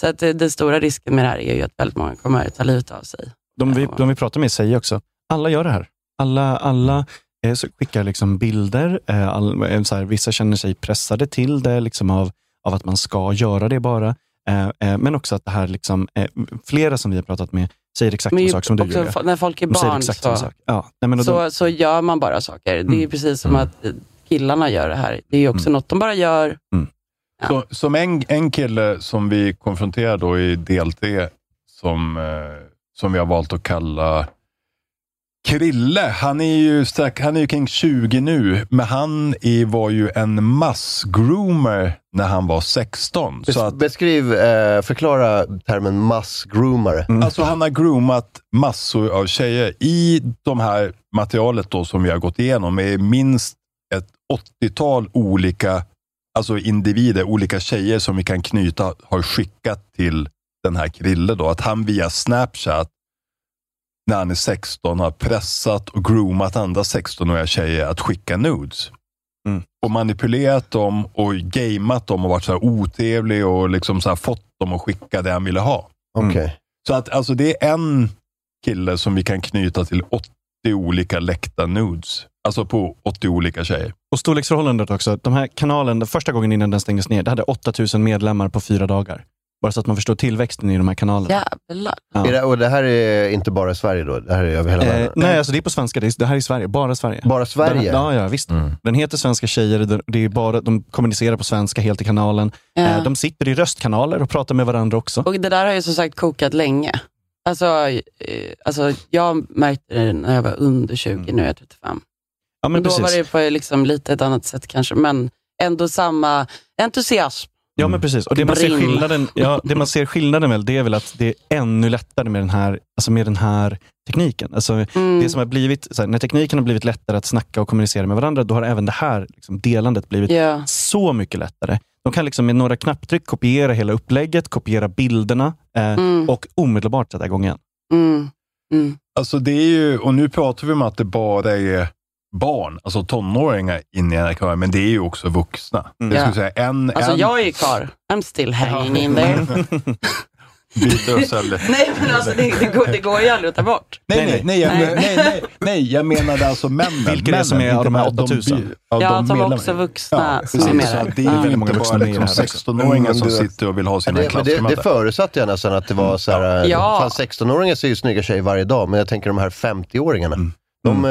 Så att det, den stora risken med det här är ju att väldigt många kommer att ta livet av sig. De vi, de vi pratar med säger också, alla gör det här. Alla, alla eh, skickar liksom bilder. Eh, all, eh, så här, vissa känner sig pressade till det liksom av, av att man ska göra det bara. Eh, eh, men också att det här, liksom, eh, flera som vi har pratat med säger exakt samma sak som du f- när folk är säger barn exakt så- sak. Ja. Nej, men så, de, så gör man bara saker. Det är Mm. precis som att eh, killarna gör det här. Det är också något de bara gör. Så, som en, en kille som vi konfronterar då i DLT, som, eh, som vi har valt att kalla Krille, han är ju, strax, han är ju kring 20 nu, men han är, var ju en massgroomer när han var 16. Bes- att, Beskriv, eh, förklara termen massgroomare. Alltså han har groomat massor av tjejer. I de här materialet då som vi har gått igenom är minst ett 80-tal olika alltså individer, olika tjejer som vi kan knyta, har skickat till den här Krille. Då, att han via Snapchat, när han är 16, har pressat och groomat andra 16-åriga tjejer att skicka nudes. Och manipulerat dem och gameat dem och varit så här otrevlig och liksom så här fått dem att skicka det han ville ha. Okej. Så att alltså det är en kille som vi kan knyta till 80 olika läckta nudes. Alltså på 80 olika tjejer. och storleksförhållandet också. De här kanalen, den första gången innan den stängdes ner, det hade 8000 medlemmar på fyra dagar. Bara så att man förstår tillväxten i de här kanalerna. Jävlar. Ja. Är det, och det här är inte bara i Sverige då? Det här är över hela Eh, världen? nej, alltså det är på svenska. Det, är, det här är Sverige. Bara Sverige. Bara Sverige? Den, ja, ja, visst. Den heter Svenska tjejer. Det- är bara, de kommunicerar på svenska helt i kanalen. Ja. Eh, de sitter i röstkanaler och pratar med varandra också. Och det där har ju som sagt kokat länge. Alltså, eh, alltså jag märkte det när jag var under 20, nu är jag 35. Ja, men Och då precis. var det på liksom lite ett annat sätt kanske, men ändå samma entusiasm. Ja, men precis. Och det man, ser skillnaden, ja, det man ser skillnaden med det är väl att det är ännu lättare med den här, alltså med den här tekniken. Alltså Mm. det som har blivit, så här, när tekniken har blivit lättare att snacka och kommunicera med varandra, då har även det här liksom, delandet blivit Ja. så mycket lättare. De kan liksom med några knapptryck kopiera hela upplägget, kopiera bilderna eh, Mm. och omedelbart sätta igång igen. Mm. Mm. Alltså det är ju, och nu pratar vi om att det bara är barn, alltså tonåringar inne i den här kören, men det är ju också vuxna. Jag skulle Ja. säga en, Alltså en jag är ju kvar. I'm still hanging in there. biter och säljer. nej, men alltså det, det, går, det går ju aldrig att ta bort. Nej, nej, nej, jag, nej. Nej, nej, nej, jag menade alltså männen. Vilka är det som Männen, är av de här bara 8000? blir- Ja, att de är också vuxna Ja, som är med Så det Ja. är ju Väldigt många inte vuxna bara det liksom här också. 16-åringar som Mm, sitter och vill ha sina Det, men det, det klasskamrater. förutsatte jag nästan att det var så här, Ja. fan 16-åringar ser ju snygga tjejer varje dag, men jag tänker de här 50-åringarna. Mm. De, eh,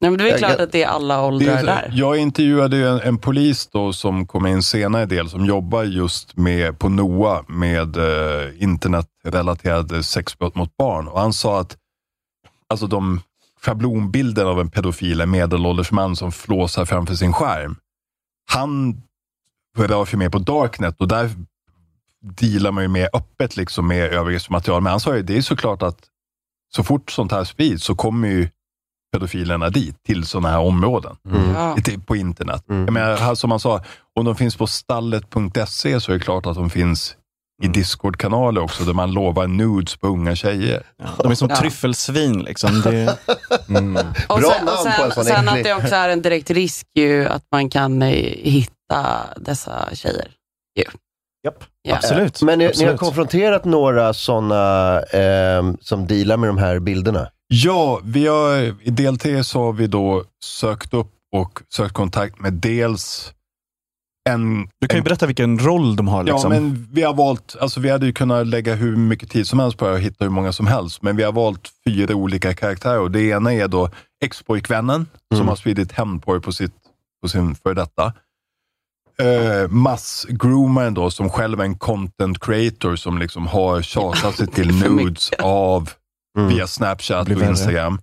Nej, men det är Jag- klart att det är alla Det åldrar är, så- där. jag intervjuade ju en, en polis då som kom in senare del som jobbar just med, på NOA med eh, internetrelaterade sexbrott mot barn. Och han sa att alltså de schablonbilden av en pedofil, en medelålders man som flåsar framför sin skärm. Han rör sig mer på Darknet och där dealar man ju mer öppet liksom med övergreppsmaterial. Men han sa ju, det är såklart att så fort sånt här sprids så kommer ju pedofilerna dit, till sådana här områden. Ja. Till- På internet. Jag menar, här, som man sa, om de finns på stallet.se så är det klart att de finns i Discord-kanaler också, där man lovar nudes på unga tjejer. De är som Ja. tryffelsvin. Liksom. Det, Och Bra sen, namn och på en sån sen att det också är en direkt risk ju att man kan eh, hitta dessa tjejer. Ju. Japp, Ja. absolut. men ni, ni har absolut. konfronterat några sådana eh, som dealar med de här bilderna? Ja, vi har, i DLT så har vi då sökt upp och sökt kontakt med dels en... Du kan ju en berätta vilken roll de har. Liksom. Ja, men vi har valt, alltså vi hade ju kunnat lägga hur mycket tid som helst på det och hitta hur många som helst, men vi har valt fyra olika karaktärer. Och det ena är då ex-pojkvännen som har spridit hämndporr på, sitt, på sin före detta. Uh, massgroomaren då, som själv är en content creator som liksom har tjatat sig till nudes av Mm. via Snapchat och värre. Instagram.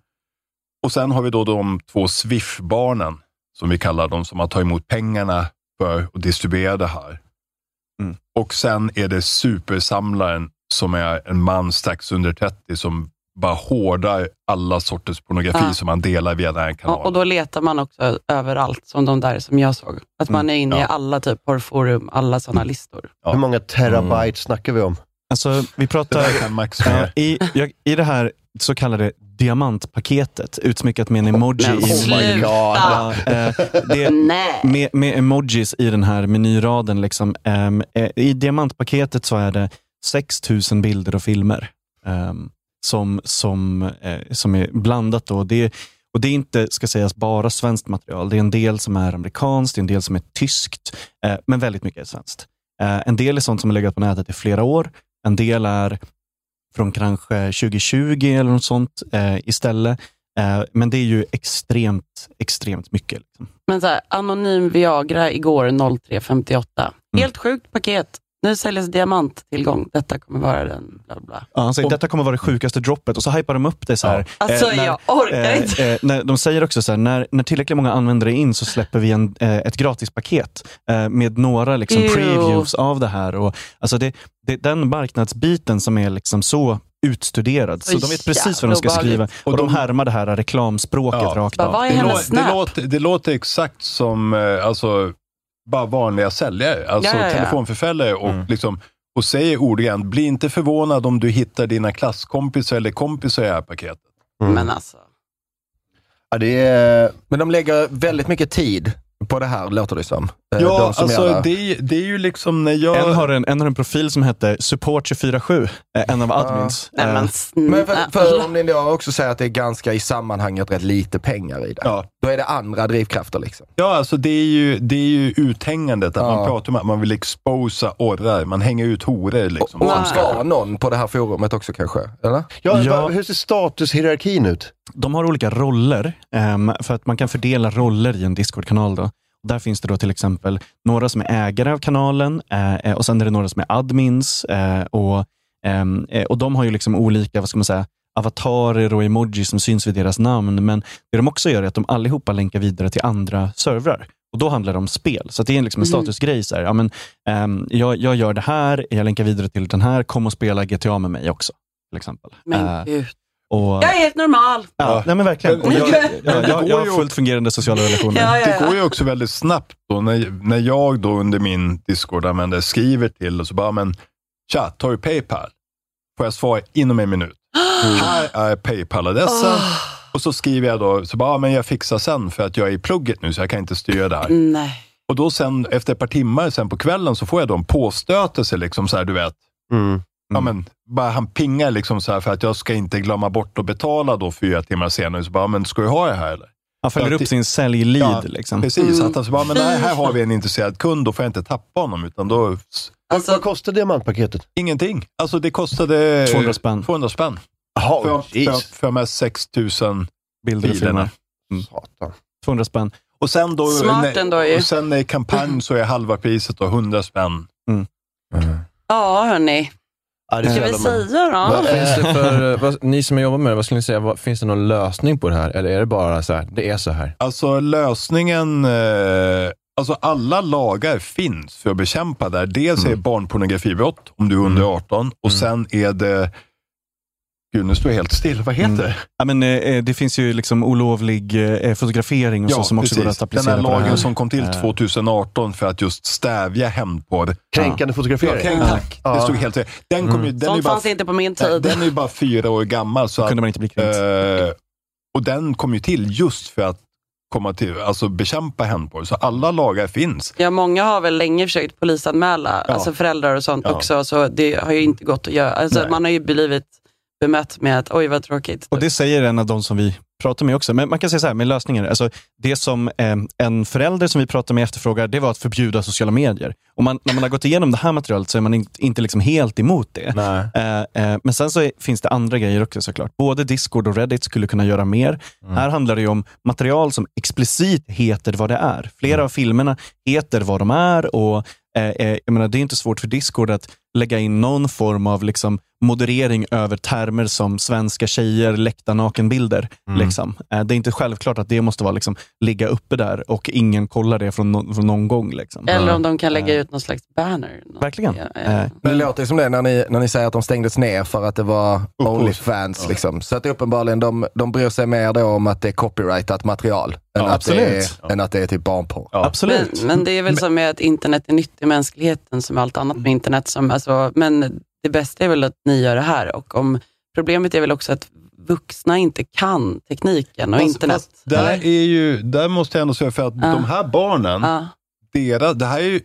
Och sen har vi då de två Swish-barnen, som vi kallar dem, som har tagit emot pengarna för att distribuera det här. Mm. Och sen är det supersamlaren som är en man strax under 30 som bara hårdar alla sorters pornografi Ja. som han delar via den här kanalen. och då letar man också överallt, som de där som jag såg. Att man är inne i Ja. alla typ porrforum, alla sådana listor. Ja. Hur många terabyte snackar vi om? Alltså, vi pratar... Max i, jag, I det här så kallade diamantpaketet, utsmyckat med en emoji Men sluta! Ja, eh, det, med, med emojis i den här menyraden. Liksom, ehm, eh, I diamantpaketet så är det 6000 bilder och filmer ehm, som, som, eh, som är blandat. Då. Det, och det är inte, ska sägas, bara svenskt material. Det är en del som är amerikanskt, det är en del som är tyskt, men väldigt mycket är svenskt. En del är sånt som har legat på nätet i flera år. En del är från kanske 2020 eller något sånt eh, istället. Eh, men det är ju extremt, extremt mycket. Liksom. Men så här, anonym Viagra igår 03.58. Helt sjukt paket. Nu säljs diamanttillgång. Detta kommer vara den bla bla. Ja, han säger detta kommer vara det sjukaste droppet och så hypar de upp det så här. Alltså, Eh, när- jag orkar inte. eh, när, de säger också så här, när, när tillräckligt många användare är in så släpper vi en, eh, ett gratispaket eh, med några liksom, Ew. previews av det här. Och, alltså det, det, den marknadsbiten som är liksom så utstuderad, så, Så de vet precis vad de ska skriva. Och, Och de de- härmar det här reklamspråket Ja. rakt Bara, av. Det, lå, det, låter, det låter exakt som eh, alltså, bara vanliga säljare, alltså Ja, ja, ja. telefonförsäljare. Och, liksom, och säger ordagrant, bli inte förvånad om du hittar dina klasskompisar eller kompisar i det här paketet. Mm. Men alltså. Ja, det är... Men de lägger väldigt mycket tid på det här, låter det som. Eh, Ja, de som alltså gör det. det, är- det är ju liksom när jag... En har en, en har en profil som heter support247, eh, en av admins. Men Eh, Men för, för om ni då också säger att det är ganska i sammanhanget rätt lite pengar i det. Ja. Då är det andra drivkrafter liksom. Ja, alltså det är ju, det är ju uthängandet. Att Ja. Man pratar om att man vill exposa orrar, man hänger ut horor. Liksom. Och man ska någon på det här forumet också kanske? Eller? Ja, Ja. Hur ser statushierarkin ut? De har olika roller, ehm, för att man kan fördela roller i en Discord-kanal. Då. Där finns det då till exempel några som är ägare av kanalen eh, eh, och sen är det några som är admins. Eh, och, ehm, eh, och De har ju liksom olika vad ska man säga, avatarer och emojis som syns vid deras namn. Men det de också gör är att de allihopa länkar vidare till andra servrar. Och Då handlar det om spel. Så det är liksom en Mhm. statusgrej. Så här, ja, men, ehm, jag, jag gör det här, jag länkar vidare till den här, kom och spela GTA med mig också. Till exempel. Men Eh, gud. Och, Jag är helt normal. Ja, nej men verkligen. Och jag, jag, det jag, går jag har ju- fullt fungerande sociala relationer. Ja, ja, Det går ju också väldigt snabbt då när, när jag då under min Discord-användare skriver till och så bara, men tja, tar du Paypal? Får jag svara inom en minut? Här är Paypal-adressen. Och så skriver jag då, så bara, men jag fixar sen för att jag är i plugget nu så jag kan inte styra det här. Nej. Och då sen, efter ett par timmar sen på kvällen så får jag då en påstötelse, liksom så här, du vet. Mm. Ja, men, bara han pingar liksom så här för att jag ska inte glömma bort att betala då fyra timmar senare. Så bara, men ska du ha det här eller? Han följer upp sin sälj-lead. Ja, liksom. Precis, Mm. att han så bara, men nej, här har vi en intresserad kund, då får jag inte tappa honom. Utan då, Alltså, Vad kostar diamantpaketet? ingenting. Alltså det kostade 200 spänn. 200 spänn. Jaha, För, för, jeez. för de här 6000 Bilder och bilarna. filmer. Satan. 200 spänn. Och sen då, Smart när- ändå ju. och sen när kampanj så är halva priset då 100 spänn. ja, hörni. Ja, det är Ska vi säga då? Vad finns det för, vad, ni som jobbar med det, vad skulle ni säga, vad, finns det någon lösning på det här? Eller är det bara så här, det är så här? Alltså lösningen, eh, alltså alla lagar finns för att bekämpa det här. Dels är det barnpornografibrott om du är under 18 och sen är det, gud nu står jag helt still, vad heter det? Ja, men, eh, det finns ju liksom olovlig eh, fotografering och så som också går att Den applicera här på det lagen här. som kom till Eh, 2018 för att just stävja hämndporr. Kränkande Ja, fotografering. kränk, tack. Det stod helt rätt. Den, kom ju, den, Sånt bara, fanns inte på min nej, tid. den är ju bara fyra år gammal. Så att, kunde man inte bli kränkt. eh, och den kom ju till just för att komma till, alltså bekämpa hämndporr. Så alla lagar finns. Ja, många har väl länge försökt polisanmäla, Ja. alltså föräldrar och sånt Ja. också, så det har ju inte gått att göra. Alltså, Nej. man har ju blivit bemött med att oj vad tråkigt. Och det säger en av de som vi pratar med också. Men man kan säga så här med lösningar. Alltså, det som eh, en förälder som vi pratar med efterfrågar, det var att förbjuda sociala medier. Och man, när man har gått igenom det här materialet så är man inte, inte liksom helt emot det. Nej. Eh, eh, men sen så är, finns det andra grejer också såklart. Både Discord och Reddit skulle kunna göra mer. Här handlar det ju om material som explicit heter vad det är. Flera av filmerna heter vad de är och eh, eh, jag menar, det är inte svårt för Discord att lägga in någon form av liksom, moderering över termer som svenska tjejer läckta nakenbilder. Liksom. Eh, det är inte självklart att det måste vara, liksom, ligga uppe där och ingen kollar det från, no- från någon gång. Liksom. Eller om de kan lägga ut någon slags banner. Något. Verkligen. Ja, ja. Eh, Men det låter som det när ni, när ni säger att de stängdes ner för att det var Onlyfans. Liksom. Så att uppenbarligen de, de bryr sig mer då om att det är copyrightat material än, Ja, att, det absolut. är, än att det är typ barnporr. Ja. Absolut. Men, men det är väl som med att internet är nytt i mänskligheten som allt annat med internet. Som, alltså, men det bästa är väl att ni gör det här. Och om, problemet är väl också att vuxna inte kan tekniken och Fast- internet. fast där, är ju, där måste jag ändå säga, för att Ja. de här barnen, Ja. deras, det här är ju,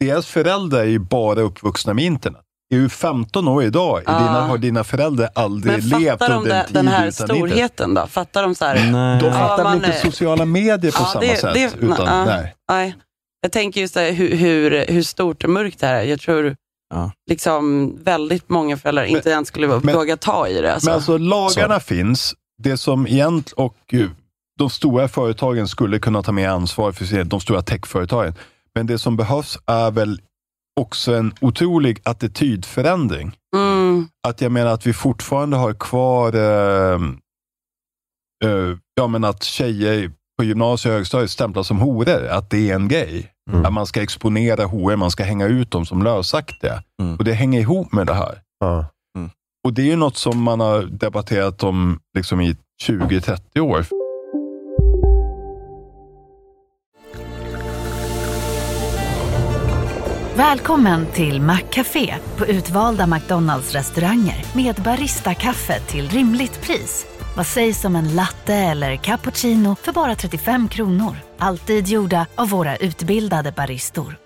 deras föräldrar är ju bara uppvuxna med internet. Är du 15 år idag, Ja. dina, har dina föräldrar aldrig Men levt fattar de under en tid den här utan internet? storheten då? Fattar de så här? Nej. De Ja, fattar man väl inte är- sociala medier på Ja, samma det- sätt? det- utan, nej. Nej. Jag tänker just det här, hur, hur, hur stort och mörkt det här är. Jag tror Ja. liksom väldigt många föräldrar inte ens skulle men- våga ta i det. Alltså. Men alltså lagarna finns. Det som egentligen, och eh, de stora företagen skulle kunna ta mer ansvar för sig, de stora techföretagen. Men det som behövs är väl också en otrolig attitydförändring. mm, Att jag menar att vi fortfarande har kvar eh, eh, ja, men att tjejer på gymnasiet och högstadiet stämplas som horor. Att det är en grej. Att man ska exponera horor, man ska hänga ut dem som lösaktiga. Mm. Och det hänger ihop med det här. Ja. Och det är ju något som man har debatterat om liksom i 20-30 år. Välkommen till Maccafé på utvalda McDonalds restauranger med Baristakaffe till rimligt pris. Vad sägs om en latte eller cappuccino för bara 35 kronor? Alltid gjorda av våra utbildade baristor.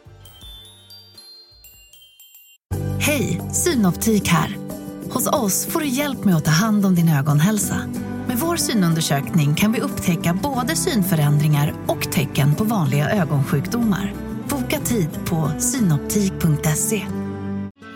Hej, Synoptik här. Hos oss får du hjälp med att ta hand om din ögonhälsa. Med vår synundersökning kan vi upptäcka både synförändringar och tecken på vanliga ögonsjukdomar. Boka tid på synoptik.se.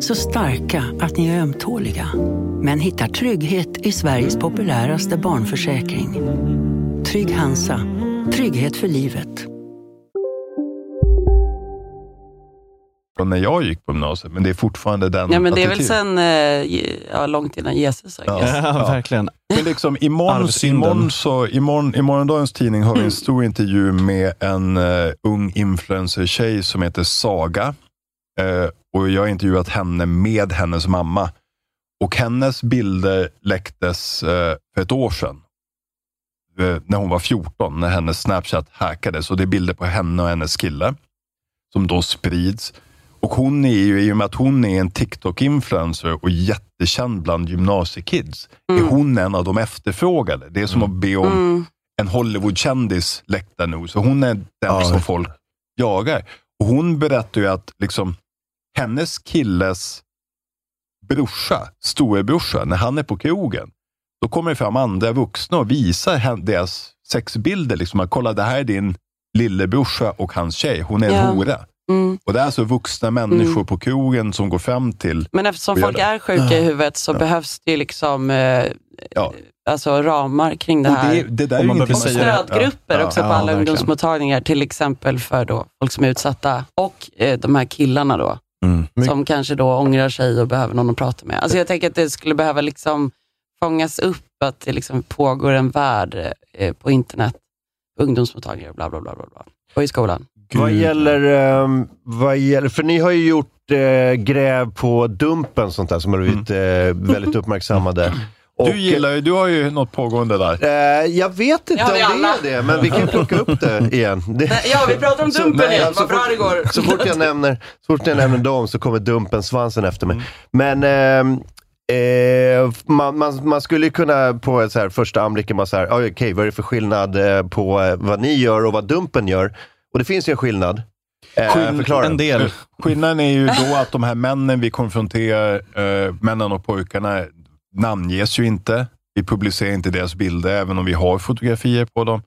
Så starka att ni är ömtåliga. Men hittar trygghet i Sveriges populäraste barnförsäkring. Trygg Hansa. Trygghet för livet. Från när jag gick på gymnasiet, men det är fortfarande den Ja, men det är väl sen, eh, ja, långt innan Jesus. I guess. verkligen. Men liksom, imorgon, imorgon, så, imorgon, I morgondagens tidning har vi en stor intervju med en eh, ung influencer-tjej som heter Saga. Eh, och Jag har intervjuat henne med hennes mamma. Och Hennes bilder läcktes eh, för ett år sedan. Eh, när hon var 14, när hennes Snapchat hackades. Och Det är bilder på henne och hennes kille som då sprids. Och hon är ju, i och med att hon är en TikTok-influencer och jättekänd bland gymnasiekids, är hon en av de efterfrågade. Det är som att be om Mm. en Hollywood-kändis läckta nu. Så hon är den som folk jagar. Och hon berättar ju att liksom, hennes killes brorsa, storebrorsa, när han är på krogen, då kommer det fram andra vuxna och visar deras sexbilder. Liksom, att kolla, det här är din lillebrorsa och hans tjej. Hon är en Ja. hora. Mm. Och det är alltså vuxna människor Mm. på krogen som går fram till Men eftersom och folk det. är sjuka i huvudet så behövs det liksom eh, alltså ramar kring det Och här. det- det där är och man behöver stödgrupper Ja. också Ja, på alla verkligen. ungdomsmottagningar, till exempel för då folk som är utsatta och eh, de här killarna då, som kanske då ångrar sig och behöver någon att prata med. Alltså jag tänker att det skulle behöva liksom fångas upp att det liksom pågår en värld eh, på internet, ungdomsmottagningar och bla bla bla. bla, bla. Och i skolan. Vad gäller, ehm, vad gäller, för ni har ju gjort eh, gräv på Dumpen sånt där som har blivit eh, väldigt uppmärksammade. Och, Du gillar ju, du har ju något pågående där. Eh, jag vet inte Ja, om vi det alla. är det, men vi kan plocka upp det igen. Det, Ja, vi pratar om Så- Dumpen nej, igen, så vad bra fort- det går. Så fort jag nämner, så fort jag nämner dem så kommer Dumpen svansen efter mig. Men ehm, eh, man, man, man skulle ju kunna på ett så här första anblicken bara så här, "Oj, okej, vad är det för skillnad eh, på eh, vad ni gör och vad Dumpen gör? Och det finns ju en skillnad. Eh, Skill- förklara. en del. Skillnaden är ju då att de här männen vi konfronterar, eh, männen och pojkarna, namnges ju inte. Vi publicerar inte deras bilder, även om vi har fotografier på dem.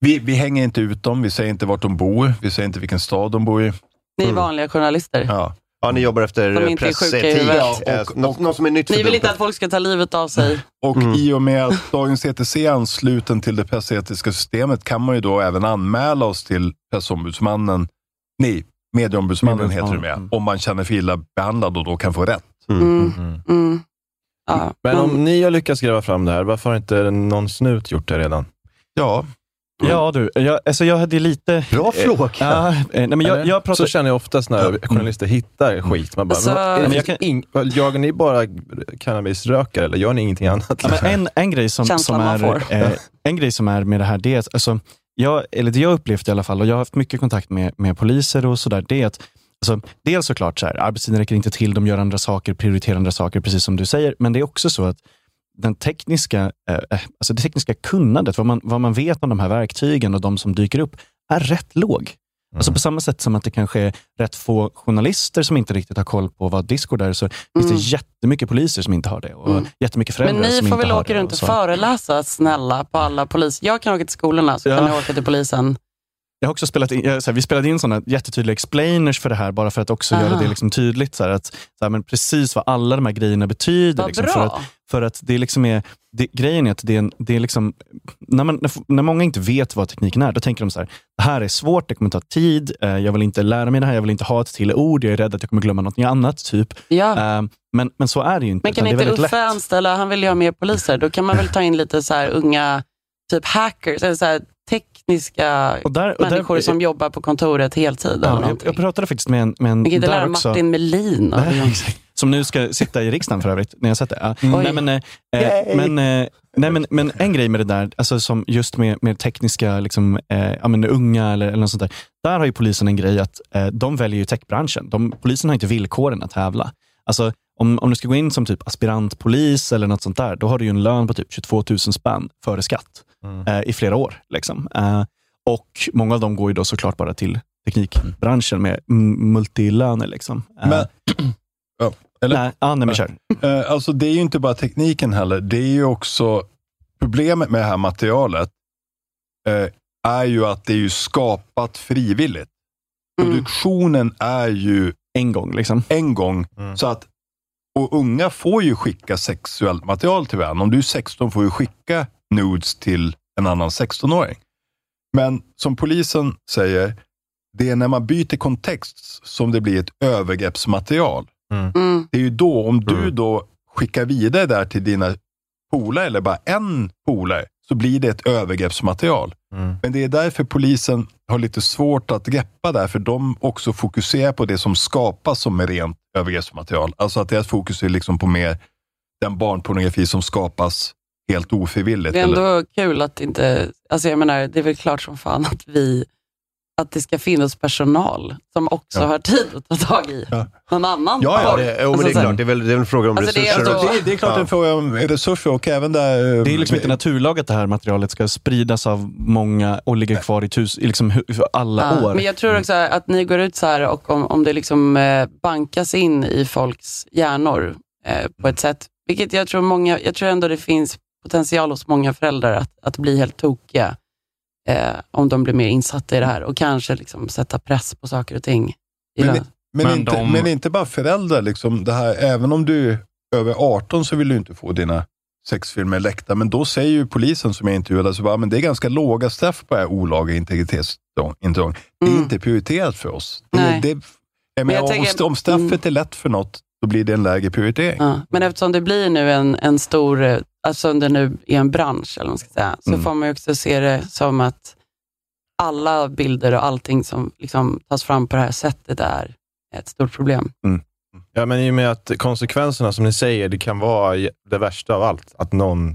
Vi, vi hänger inte ut dem, vi säger inte vart de bor, vi säger inte vilken stad de bor i. Ni är vanliga journalister. Ja. Ja, ni jobbar efter pressetik. Eh, något, något som är nytt Ni för vill inte att folk ska ta livet av sig. Och i och med att Dagens ETC är ansluten till det pressetiska systemet kan man ju då även anmäla oss till pressombudsmannen, nej, medieombudsmannen heter det med, om man känner sig illa behandlad och då kan få rätt. Mm. Mm. Ja. Men om ni har lyckats gräva fram det här, varför har inte någon snut gjort det redan? Ja. Ja du, jag, alltså jag hade lite... Bra fråga. Ja, eh, nej, men jag, jag pratar... Så känner jag oftast när journalister hittar skit. Man bara, Alltså- men jag finns ing- jagar ni bara cannabisrökare eller gör ni ingenting annat? Ja, men en, en, grej som, som är, eh, en grej som är med det här, det är att, alltså, jag, eller det jag upplevt i alla fall, och jag har haft mycket kontakt med, med poliser och sådär, det är att Alltså, dels såklart, så här, arbetstiden räcker inte till, de gör andra saker, prioriterar andra saker, precis som du säger. Men det är också så att den tekniska, eh, eh, alltså det tekniska kunnandet, vad man, vad man vet om de här verktygen och de som dyker upp, är rätt låg. Alltså på samma sätt som att det kanske är rätt få journalister som inte riktigt har koll på vad Discord är, så finns det jättemycket poliser som inte har det. Och Mm. jättemycket Men föräldrar ni som får inte väl åka runt och föreläsa snälla på alla polis. Jag kan åka till skolorna, så Ja. kan ni åka till polisen. Jag har också spelat in, jag, så här, vi spelade in såna jättetydliga explainers för det här, bara för att också Aha. göra det liksom tydligt. Så här, att, så här, men precis vad alla de här grejerna betyder. Liksom, för, att, för att det liksom är, det, grejen är att det är, en, det är liksom, när, man, när, när många inte vet vad tekniken är, då tänker de så här, det här är svårt, det kommer ta tid, eh, jag vill inte lära mig det här, jag vill inte ha ett till ord, jag är rädd att jag kommer glömma något annat. Typ. Ja. Eh, men, men så är det ju inte. Men kan inte Uffe lätt. anställa, han vill ju ha mer poliser, då kan man väl ta in lite så unga typ hackers, eller så här tekniska Och där- och där- människor som jobbar på kontoret heltid. Ja, jag, jag pratade faktiskt med en... Med en inte där lära också. Martin Melin. Nej. Som nu ska sitta i riksdagen för övrigt, när jag sett det. Ja. Mm. Nej, men, eh, eh, men, eh, nej, men, men en grej med det där, alltså som just med, med tekniska, liksom, eh, ja, men unga eller, eller något sånt där. Där har ju polisen en grej att eh, de väljer ju techbranschen. De, polisen har inte villkoren att tävla. Alltså, om, om du ska gå in som typ aspirantpolis eller något sånt där, då har du ju en lön på typ 22 000 spänn före skatt eh, i flera år. Liksom. Eh, och många av dem går ju då såklart bara till teknikbranschen med multilöner. Liksom. Eh, Men, ja, eller? Nej, ja, nej, men kör. Eh, Alltså det är ju inte bara tekniken heller. Det är ju också problemet med det här materialet eh, är ju att det är ju skapat frivilligt. Produktionen är ju en gång. Liksom. En gång. Så att, och unga får ju skicka sexuellt material till varandra. Om du är 16 får du skicka nudes till en annan 16-åring. Men som polisen säger, det är när man byter kontext som det blir ett övergreppsmaterial. Mm. Det är ju då, om du då skickar vidare där till dina polare, eller bara en polare, så blir det ett övergreppsmaterial. Men det är därför polisen har lite svårt att greppa där, för de också fokuserar på det som skapas som är rent övergreppsmaterial. Alltså att deras fokus är liksom på mer den barnpornografi som skapas helt ofrivilligt. Det är eller- ändå kul att inte, alltså jag menar, det är väl klart som fan att vi, att det ska finnas personal som också Ja. har tid att ta tag i någon annan Ja, ja det, jo, men Alltså det är klart. Det är väl, det är en fråga om Alltså, det är resurser. ändå- också. det, det är klart Ja. en fråga om resurser och även där... Det är liksom inte naturlag att det här materialet ska spridas av många och ligga kvar i, tus, i liksom alla Ja, år. Men jag tror också att ni går ut så här och om, om det liksom eh, bankas in i folks hjärnor eh, på ett sätt, vilket jag tror många, jag tror ändå det finns potential hos många föräldrar att, att bli helt tokiga eh, om de blir mer insatta i det här och kanske liksom sätta press på saker och ting. i Men, det. men, Men inte, de- men inte bara föräldrar. Liksom, det här, även om du är över 18 så vill du inte få dina sexfilmer läckta. Men då säger ju polisen som jag intervjuade, så bara, men det är ganska låga straff på det här olaga integritetsintrång. Det är Mm. inte prioriterat för oss. Det, Nej. det, jag Men jag om, tänker- om straffet är lätt för något, då blir det en lägre prioritering. Ja, men eftersom det blir nu en, en stor, eh, alltså om det nu är en bransch, eller man ska säga, så Mm. får man ju också se det som att alla bilder och allting som liksom tas fram på det här sättet är ett stort problem. Ja, men i och med att konsekvenserna som ni säger, det kan vara det värsta av allt. Att någon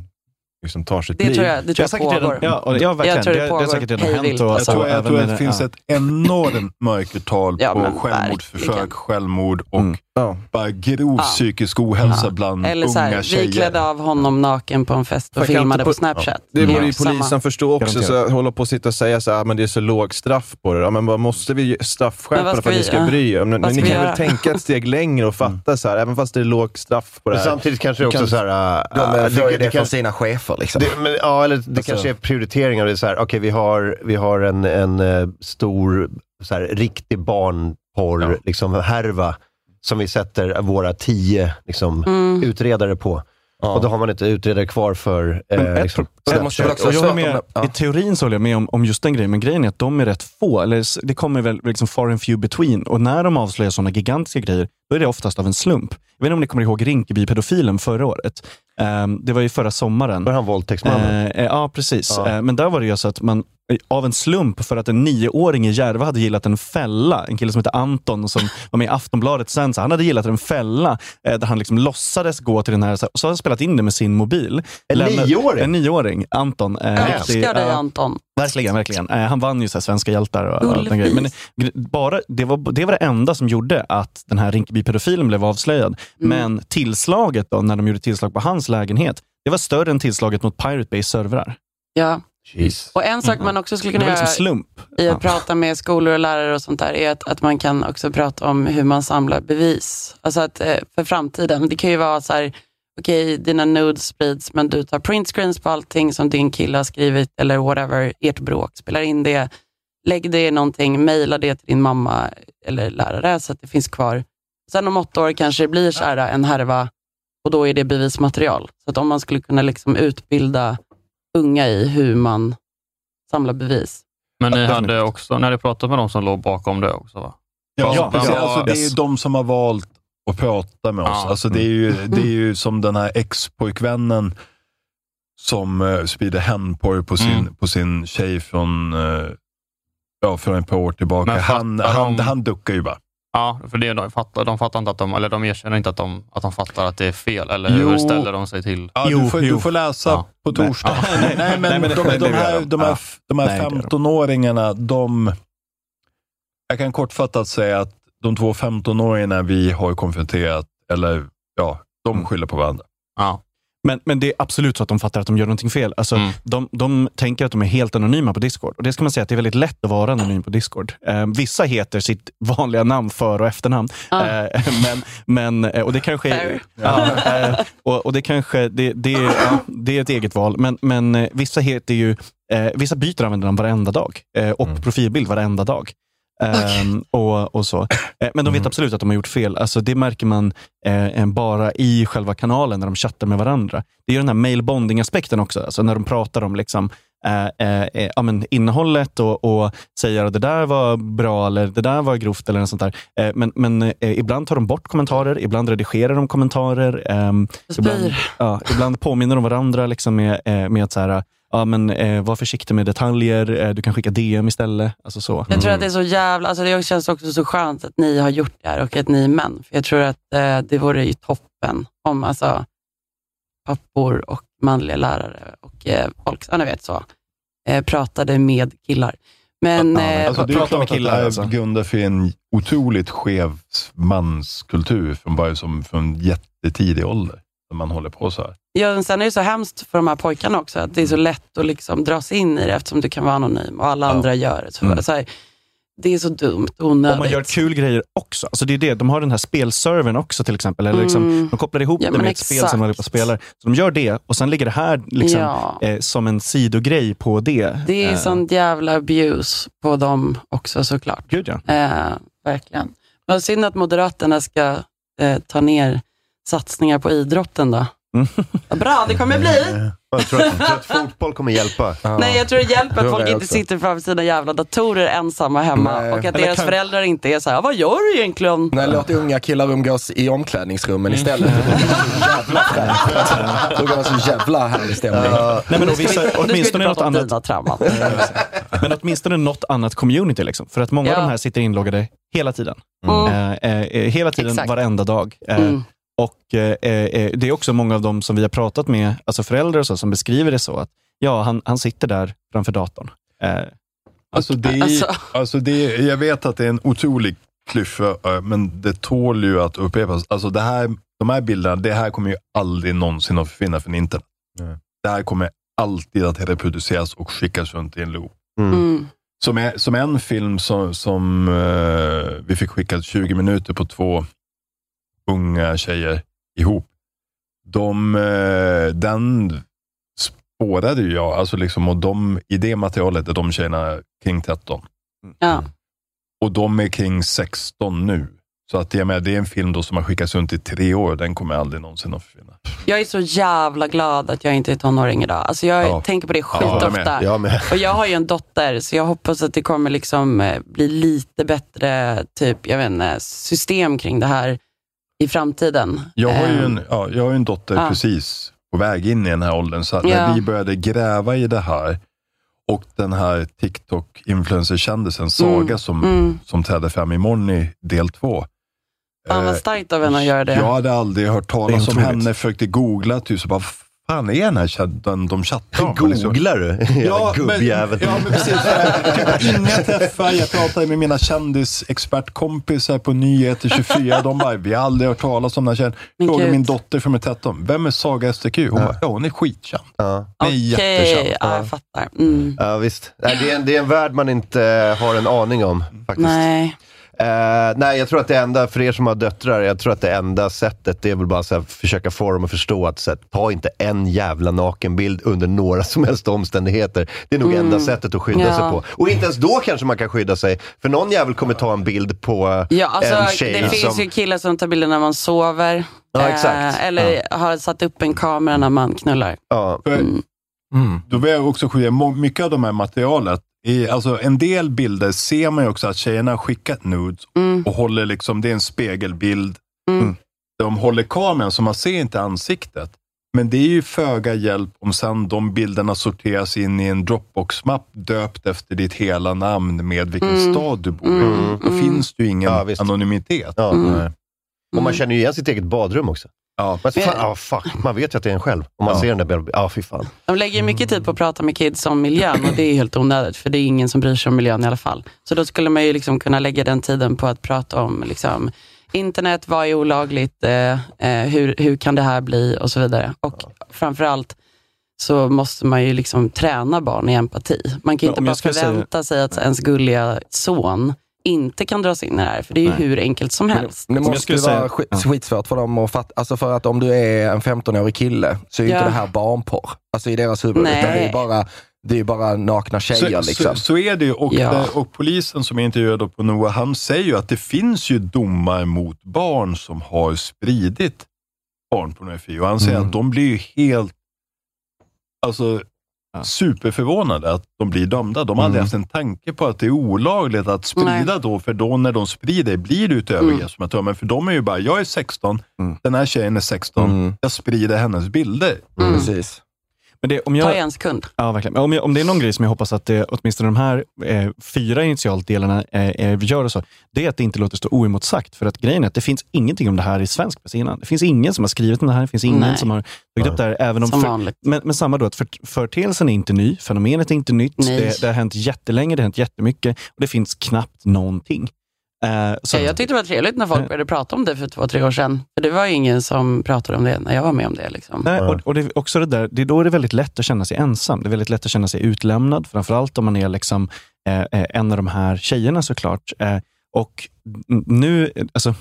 liksom tar sitt Det liv. tror jag, det tror jag pågår. redan- ja, och- ja, verkligen. Jag tror Det- det, det har pågår säkert redan hänt Jag alltså. tror, jag även tror att det det- finns ja. ett enormt mörkertal Ja, på självmordsförsök, verkligen. självmord och Mm. Ja. bara grov Ja. psykisk ohälsa Ja. bland Eller så unga här, tjejer. vi klädde av honom naken på en fest och filmade på po- Snapchat. Det borde ju samma. polisen förstå också, så hålla på och sitta och säga så här, "Ah, men det är så låg straff på det. Ja, men vad måste vi Men straffskärpa för att ni ska bry er? Men, Vad ni kan väl göra? tänka ett steg längre och fatta så här, även fast det är lågt straff på det Men här. samtidigt kanske det också kan- så här... äh, De äh, det det kan- från sina chefer. Liksom. Det, men, ja, eller det Alltså- kanske är prioriteringar. Det är så här, okej, vi har, vi har en, en eh, stor, så här, riktig barnporr, Ja. liksom, härva som vi sätter våra tio liksom, Mm. utredare på. Ja. Och då har man inte utredare kvar för eh, Men ett liksom, måste väl också Och jag med, I teorin så håller jag med om, om just den grejen, men grejen är att de är rätt få. Eller det kommer väl liksom far and few between. Och när de avslöjar sådana gigantiska grejer, då är det oftast av en slump. Jag vet inte om ni kommer ihåg Rinkeby-pedofilen förra året. Ehm, det var ju förra sommaren. Var han våldtäktsmannen? Eh, eh, ja, precis. Ja. Eh, men där var det ju så att man av en slump, för att en nioåring i Järva hade gillat en fälla, en kille som heter Anton som var med i Aftonbladet sen, så han hade gillat en fälla eh, där han liksom låtsades gå till den här, så så hade han spelat in det med sin mobil. En Lämna- nioåring? En nioåring, Anton. Eh, Jag älskar dig. Anton. Verkligen, verkligen. Eh, han vann ju så här, Svenska hjältar och, och allt den grejen. Men bara, det, var, det var det enda som gjorde att den här Rinkeby-pedofilen blev avslöjad. Men tillslaget då, när de gjorde tillslag på hans lägenhet, det var större än tillslaget mot Pirate Bay servrar. Ja. Jeez. Och en sak man också skulle kunna liksom göra slump. i att prata med skolor och lärare och sånt där är att, att man kan också prata om hur man samlar bevis. Alltså att eh, för framtiden, det kan ju vara så här, okej dina nudes sprids men du tar printscreens på allting som din kille har skrivit eller whatever, ert bråk, spelar in det. lägg det i någonting, mejla det till din mamma eller lärare så att det finns kvar. Sen om åtta år kanske det blir så här en härva och då är det bevismaterial. Så att om man skulle kunna liksom utbilda unga i hur man samlar bevis. Men ni hade också, när ni pratade med de som låg bakom det också va? Ja, Vad- precis. alltså, det är ju de som har valt att prata med oss. Ja. Alltså, det, är ju, det är ju som den här ex-pojkvännen som uh, sprider hämndporr på sin, Mm. på sin tjej från, uh, ja, från ett par år tillbaka. Men Han, han, de- han duckar ju bara. Ja, för det, de, fattar, de fattar inte att de, eller de erkänner inte att de, att de fattar att det är fel, eller Jo. hur ställer de sig till? Ja, du, får, du får läsa Ja. på torsdag. Ja. Nej, nej, men, Nej, men det- de, här, de. här, Ja. de här Nej, det gör de. 15-åringarna, de... Jag kan kortfattat säga att de två 15-åringarna vi har konfronterat, eller ja, de skyller på varandra. Ja. Men, men det är absolut så att de fattar att de gör någonting fel. Alltså, Mm. de, de tänker att de är helt anonyma på Discord. Och Det ska man säga att det är väldigt lätt att vara anonym på Discord. Eh, vissa heter sitt vanliga namn, för och efternamn. Ah. Eh, men, men, eh, och det kanske är, ja, eh, och, och det kanske det, det, ja, det är ett eget val. Men, men eh, vissa heter ju eh, Vissa byter användarnamn varenda dag eh, och profilbild varenda dag. Ehm, och, och så. Eh, Men de vet absolut att de har gjort fel. Alltså, det märker man eh, bara i själva kanalen när de chattar med varandra. Det är den här mail-bonding-aspekten också. Alltså, när de pratar om liksom, eh, eh, eh, ja, men innehållet och, och säger att det där var bra eller det där var grovt eller något sånt där. Eh, men men ibland tar de bort kommentarer, ibland redigerar de kommentarer. ehm, ibland, ja, ibland påminner de varandra liksom med, med att så här, ja, men, eh, var försiktig med detaljer, eh, du kan skicka DM istället. Alltså så. Jag tror att det är så jävla, alltså det känns också så skönt att ni har gjort det här och att ni är män. För jag tror att eh, det vore ju toppen om alltså, pappor och manliga lärare och eh, folk, ja, ni vet så, eh, pratade med killar. Men, eh, Alltså, det är klart med att det killar, här alltså. grundar för en otroligt skev manskultur från, bara som, från jättetidig ålder. När man håller på så här. Ja, sen är det så hemskt för de här pojkarna också, att det är så lätt att liksom dras in i det eftersom du kan vara anonym och alla andra gör det. Så, Mm. så här, det är så dumt och Och onödigt. man gör kul grejer också. Alltså det är det. De har den här spelservern också till exempel. Eller liksom, Mm. De kopplar ihop Ja, det med ett spel som de och spelar. Så de gör det och sen ligger det här liksom, Ja. eh, som en sidogrej på det. Det är Eh, sånt jävla abuse på dem också såklart. Gud ja. Eh, verkligen. Men synd att Moderaterna ska eh, ta ner satsningar på idrotten då. Mm. Bra det kommer bli. Jag tror att, jag tror att fotboll kommer hjälpa. Nej, jag tror det hjälper att folk inte sitter framför sina jävla datorer ensamma hemma Nej. och att Eller deras kan- föräldrar inte är så här, vad gör du egentligen? Nej, låt unga killar umgås i omklädningsrummen istället. Fränt. Det brukar vara så jävla härlig stämning. Nej, men vi- vissa, vi åtminstone något annat. dina trauman. Men åtminstone något annat community. Liksom. För att många Ja. av de här sitter inloggade hela tiden. Mm. Eh, eh, eh, hela tiden, Exakt. varenda dag. Eh, Mm. Och eh, eh, Det är också många av dem som vi har pratat med, alltså föräldrar och så, som beskriver det så att ja, han, han sitter där framför datorn. Eh, Alltså det är, Alltså- alltså det är, jag vet att det är en otrolig klyscha, eh, men det tål ju att upprepas. Alltså det här, de här bilderna, det här kommer ju aldrig någonsin att försvinna från internet. Det här kommer alltid att reproduceras och skickas runt i en loop. Mm. Som, är, som en film som, som eh, vi fick skickat 20 minuter på två unga tjejer ihop. De, eh, den spårade ju jag, alltså liksom, och de, i det materialet är de tjejerna kring 13. Ja. Och de är kring 16 nu. Så att jag menar, det är en film då som har skickats runt i tre år, den kommer aldrig någonsin att försvinna. Jag är så jävla glad att jag inte är tonåring idag. Alltså jag Ja. tänker på det Ja, skitofta. med. Jag med. Och jag har ju en dotter, så jag hoppas att det kommer liksom eh, bli lite bättre typ, jag vet inte, system kring det här i framtiden. Jag har ju Eh, en, ja, jag har en dotter Ja. precis på väg in i den här åldern. Så att Ja. när vi började gräva i det här och den här TikTok-influencerkändisen Saga Mm, som, mm. som trädde fram imorgon i del två. Fan vad Eh, starkt av henne att göra det. Jag hade aldrig hört Det är talas om henne, försökte googla, typ, så bara, fan är den här chatten de chattar om? Googlar du? Jävla gubbjävel. Men, ja, men precis. Typ, inga träffar. Jag pratade med mina kändisexpertkompisar på Nyheter 24. De bara, vi har aldrig hört talas om den här tjejen. Frågade gud. min dotter som är 13, vem är Saga STQ? Hon bara, ja hon är skitkänd. Ja. Okej, jättekänd. ja, jag fattar. Mm. Ja, visst. Det, är en, det är en värld man inte har en aning om. Faktiskt. Nej. Eh, nej, jag tror att det enda, för er som har döttrar, jag tror att det enda sättet det är väl bara här, försöka få dem att förstå att så här, ta inte en jävla nakenbild under några som helst omständigheter. Det är nog Mm. enda sättet att skydda Ja. sig på. Och inte ens då kanske man kan skydda sig, för någon jävel kommer ta en bild på eh, Ja, alltså, en tjej det finns som... ju killar som tar bilder när man sover. Ja, exakt. Eh, eller har satt upp en kamera när man knullar. Ja. För, Då vill jag också skilja, må- mycket av de här materialet, i, alltså en del bilder ser man ju också att tjejerna har skickat nudes och håller liksom, det är en spegelbild. Mm. De håller kameran så man ser inte ansiktet. Men det är ju föga hjälp om sen de bilderna sorteras in i en Dropbox-mapp döpt efter ditt hela namn med vilken Mm. stad du bor i. Mm. Då Mm. finns det ju ingen Ja, anonymitet. Ja, Mm. Och man känner ju igen sitt eget badrum också. Ja. Men fan, ah, fuck, man vet ju att det är en själv. Om man ser den där bilden, ja fy fan. De lägger ju mycket tid på att prata med kids om miljön och det är helt onödigt för det är ingen som bryr sig om miljön i alla fall. Så då skulle man ju liksom kunna lägga den tiden på att prata om liksom, internet, vad är olagligt, eh, eh, hur, hur kan det här bli och så vidare. Och framförallt så måste man ju liksom träna barn i empati. Man kan ju Ja, inte bara ska säga- förvänta sig att ens gulliga son inte kan dras in i det här, för det är ju Nej. hur enkelt som helst. Det måste ju vara skit, skitsvårt för dem att fatta. Alltså för att om du är en 15-årig kille så är ju Ja. inte det här barnporr. Alltså i deras huvud. Nej. Utan det är bara, det är bara nakna tjejer. Så, liksom. så, så är det ju. Och, Ja. och polisen som är intervjuad på NOA, han säger ju att det finns ju domar mot barn som har spridit barnpornografi. Och han säger Mm. att de blir ju helt alltså, superförvånade att de blir dömda. De har aldrig Mm. haft en tanke på att det är olagligt att sprida Nej. då, för då när de sprider blir det ett övergrepp. som jag tror. Men för de är ju bara, jag är 16, den här tjejen är 16, jag sprider hennes bilder. Precis. Men det, om jag, Ta en sekund. Ja, verkligen. Om, jag, om det är någon grej som jag hoppas att det, åtminstone de här eh, fyra initialdelarna eh, eh, gör, och så, det är att det inte låter stå oemotsagt. För att grejen är att det finns ingenting om det här i svensk press innan. Det finns ingen som har skrivit om det här, det finns ingen Nej. som har tagit upp det här. Även om Som för, men, men samma då, att för, företeelsen är inte ny, fenomenet är inte nytt, det, det har hänt jättelänge, det har hänt jättemycket och det finns knappt någonting. Eh, så, Ja, jag tyckte det var trevligt när folk började prata om det för två, tre år sedan. För det var ju ingen som pratade om det när jag var med om det. Liksom. Nej, och, och det är också det där, det är då det är väldigt lätt att känna sig ensam. Det är väldigt lätt att känna sig utlämnad, framförallt om man är liksom, eh, eh, en av de här tjejerna såklart. Eh, och nu, eh, alltså,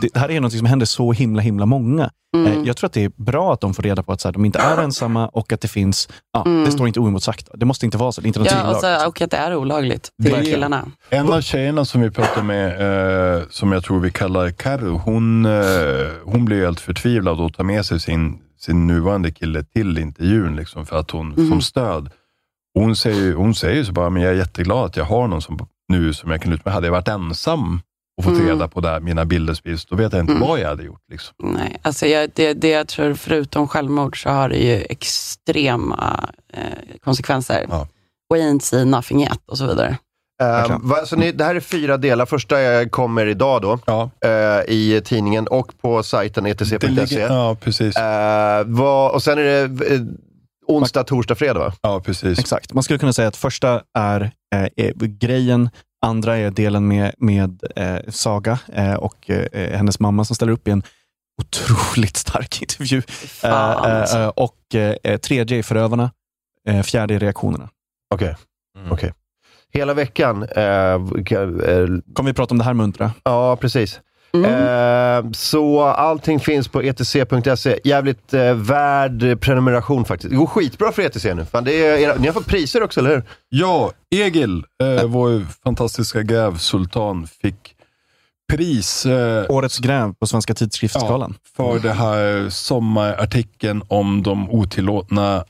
det, det här är något som händer så himla, himla många. Mm. Eh, jag tror att det är bra att de får reda på att så här, de inte är ensamma och att det finns, ja, Mm. det står inte oemotsagt. Det måste inte vara så, det är inte något Ja, och, så, och att det är olagligt till Det- killarna. En av tjejerna som vi pratade med, eh, som jag tror vi kallar Karo, hon, eh, hon blev helt förtvivlad och tar med sig sin, sin nuvarande kille till intervjun liksom, för att hon, Mhm. som stöd. Hon säger, hon säger ju så bara, men jag är jätteglad att jag har någon som, nu som jag kan ut med. Hade jag varit ensam och fått Mm. reda på det här, mina bilder sprids, då vet jag inte Mm. vad jag hade gjort. Liksom. Nej, alltså jag, det, det jag tror, förutom självmord, så har det ju extrema eh, konsekvenser. Wayne see nothing yet och så vidare. Eh, va, så ni, det här är fyra delar. Första eh, kommer idag då eh, i tidningen och på sajten Det etc.se. ja, precis. Eh, vad, och sen är det eh, onsdag, torsdag, fredag va? Ja, precis. Exakt. Man skulle kunna säga att första är, eh, är grejen, andra är delen med, med eh, Saga eh, och eh, hennes mamma som ställer upp i en otroligt stark intervju. Eh, eh, alltså. och eh, tredje är förövarna, eh, fjärde är reaktionerna. Okej. Okej. Hela veckan. Eh, kan- eh, Kommer vi prata om det här muntra? Ja, precis. Mm. Eh, så allting finns på etc.se. Jävligt eh, värd prenumeration faktiskt. Det går skitbra för ETC nu. Fan, det är, era- ni har fått priser också, eller hur? Ja, Egil, eh, vår fantastiska grävsultan, fick pris. Eh, Årets gräv på Svenska tidskriftsgalan. för det här sommarartikeln om de otillåtna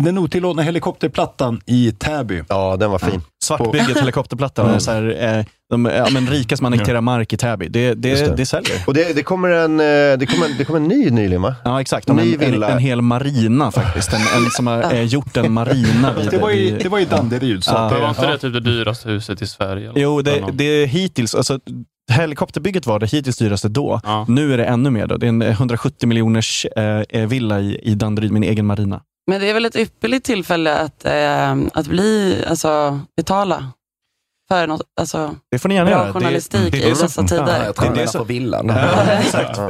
den otillåtna helikopterplattan i Täby. Ja, den var fin. Svartbygget, helikopterplattan, Mm. så här, eh, de ja, men rika som annekterar mark i Täby. Det, det, Just det. det. säljer. Och det, det, kommer en, eh, det, kommer en, det kommer en ny nyligen va? Ja, exakt. En, Ny en, villa. en hel marina faktiskt. En, en som har eh, gjort en marina. vid- Det var i, det var i Danderyd. Så Ja. det, var inte ja. det typ det dyraste huset i Sverige? eller Jo, det, det är hittills, alltså, helikopterbygget var det hittills dyraste då. Nu är det ännu mer. Då. Det är en 170 miljoners eh, eh, villa i, i Danderyd en egen marina. Men det är väl ett ypperligt tillfälle att, eh, att bli, alltså betala för något, alltså, Det får ni gärna bra göra. Journalistik det är det i dessa tider. Ja, jag tror Det är det det är som- för villan. Ja, exakt.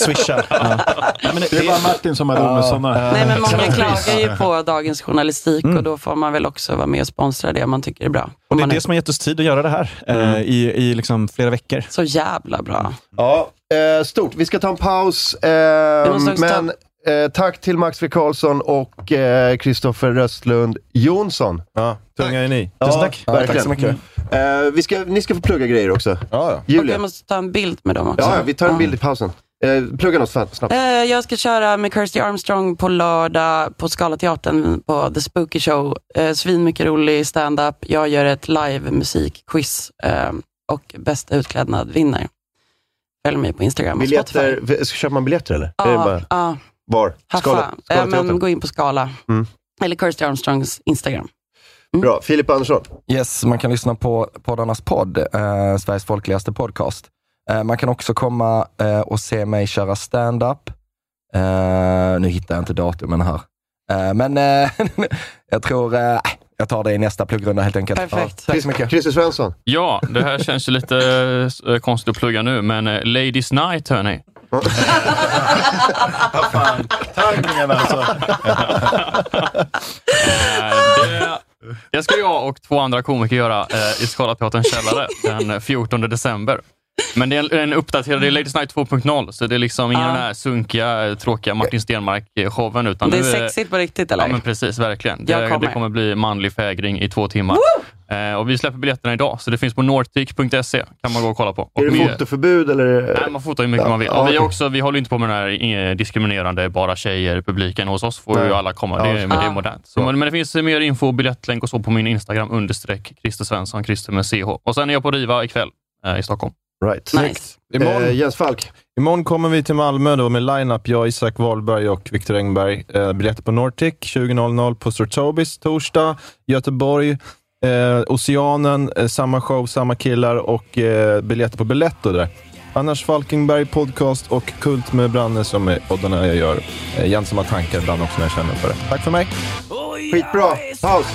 Swisha. Ja. Men Det är bara Martin som har råd med sådana. Nej, men många klagar ju på dagens journalistik Mm. och då får man väl också vara med och sponsra det man tycker är bra. Och det är det som har gett oss tid att göra det här eh, i, i liksom flera veckor. Så jävla bra. Ja, eh, stort. Vi ska ta en paus. Eh, måste också men eh, tack till Max V. Karlsson och eh, Kristoffer Röstlund Jonsson. Ja, tunga är ni. Ja, Tusen tack. Ja, verkligen. tack så mycket. Eh, vi ska, ni ska få plugga grejer också. Ja, ja. Julia. jag måste ta en bild med dem också. Ja, vi tar en bild i pausen. Eh, plugga något snabbt. Eh, Jag ska köra med Kirsty Armstrong på lördag på Scalateatern på The Spooky Show. Eh, Svin mycket rolig stand-up. Jag gör ett live-musikquiz eh, och bästa utklädnad vinner. Följ mig på Instagram och Spotify. Biljetter, ska köper man biljetter eller? Ja, var? Skala, Skala men gå in på Skala. Mm. Eller Kirsty Armstrongs Instagram. Bra. Filip Andersson. Yes, man kan lyssna på poddarnas podd, eh, Sveriges folkligaste podcast. Eh, man kan också komma eh, och se mig köra stand-up. Eh, nu hittar jag inte datumen här. Eh, men eh, jag tror eh, jag tar det i nästa pluggrunda helt enkelt. Perfekt. Ja, tack så mycket. Christer Svensson. Ja, det här känns lite konstigt att plugga nu, men eh, Ladies Night hörni. Taggningen alltså. Eh, det, det ska jag och två andra komiker göra eh, i Scalateaterns källare den 14 december. Men det är en, en uppdaterad, det är Ladies Night 2.0, så det är liksom ingen Ja. den här sunkiga, tråkiga Martin Stenmark-showen. Utan Det är nu sexigt på riktigt eller? Ja, men precis. Verkligen. Det, kommer. det kommer bli manlig fägring i två timmar. Eh, och vi släpper biljetterna idag, så det finns på nortic.se. kan man gå och kolla på. Och Är det fotoförbud eller? Nej, man fotar hur mycket Ja, man vill. ja, vi, okej. också, vi håller inte på med den här eh, diskriminerande bara tjejer publiken. Hos oss får Nej. ju alla komma. Ja, Det, är- men det är modernt. Så, men, men det finns mer info biljettlänk och så på min Instagram, understreck Christer Svensson, Christer med CH. Och sen är jag på Riva ikväll eh, i Stockholm. Right. Nice. Imorgon, Eh, Jens Falk. imorgon kommer vi till Malmö då med line-up. Jag, Isak Wahlberg och Viktor Engberg. Eh, biljetter på Nortic 20.00 på Stortobis torsdag. Göteborg, eh, Oceanen, eh, samma show, samma killar och eh, biljetter på Biletto där. Annars Falkenberg podcast och Kult med Branne som är poddarna jag gör. Eh, Gemensamma tankar ibland också när jag känner för det. Tack för mig. Skitbra. Paus.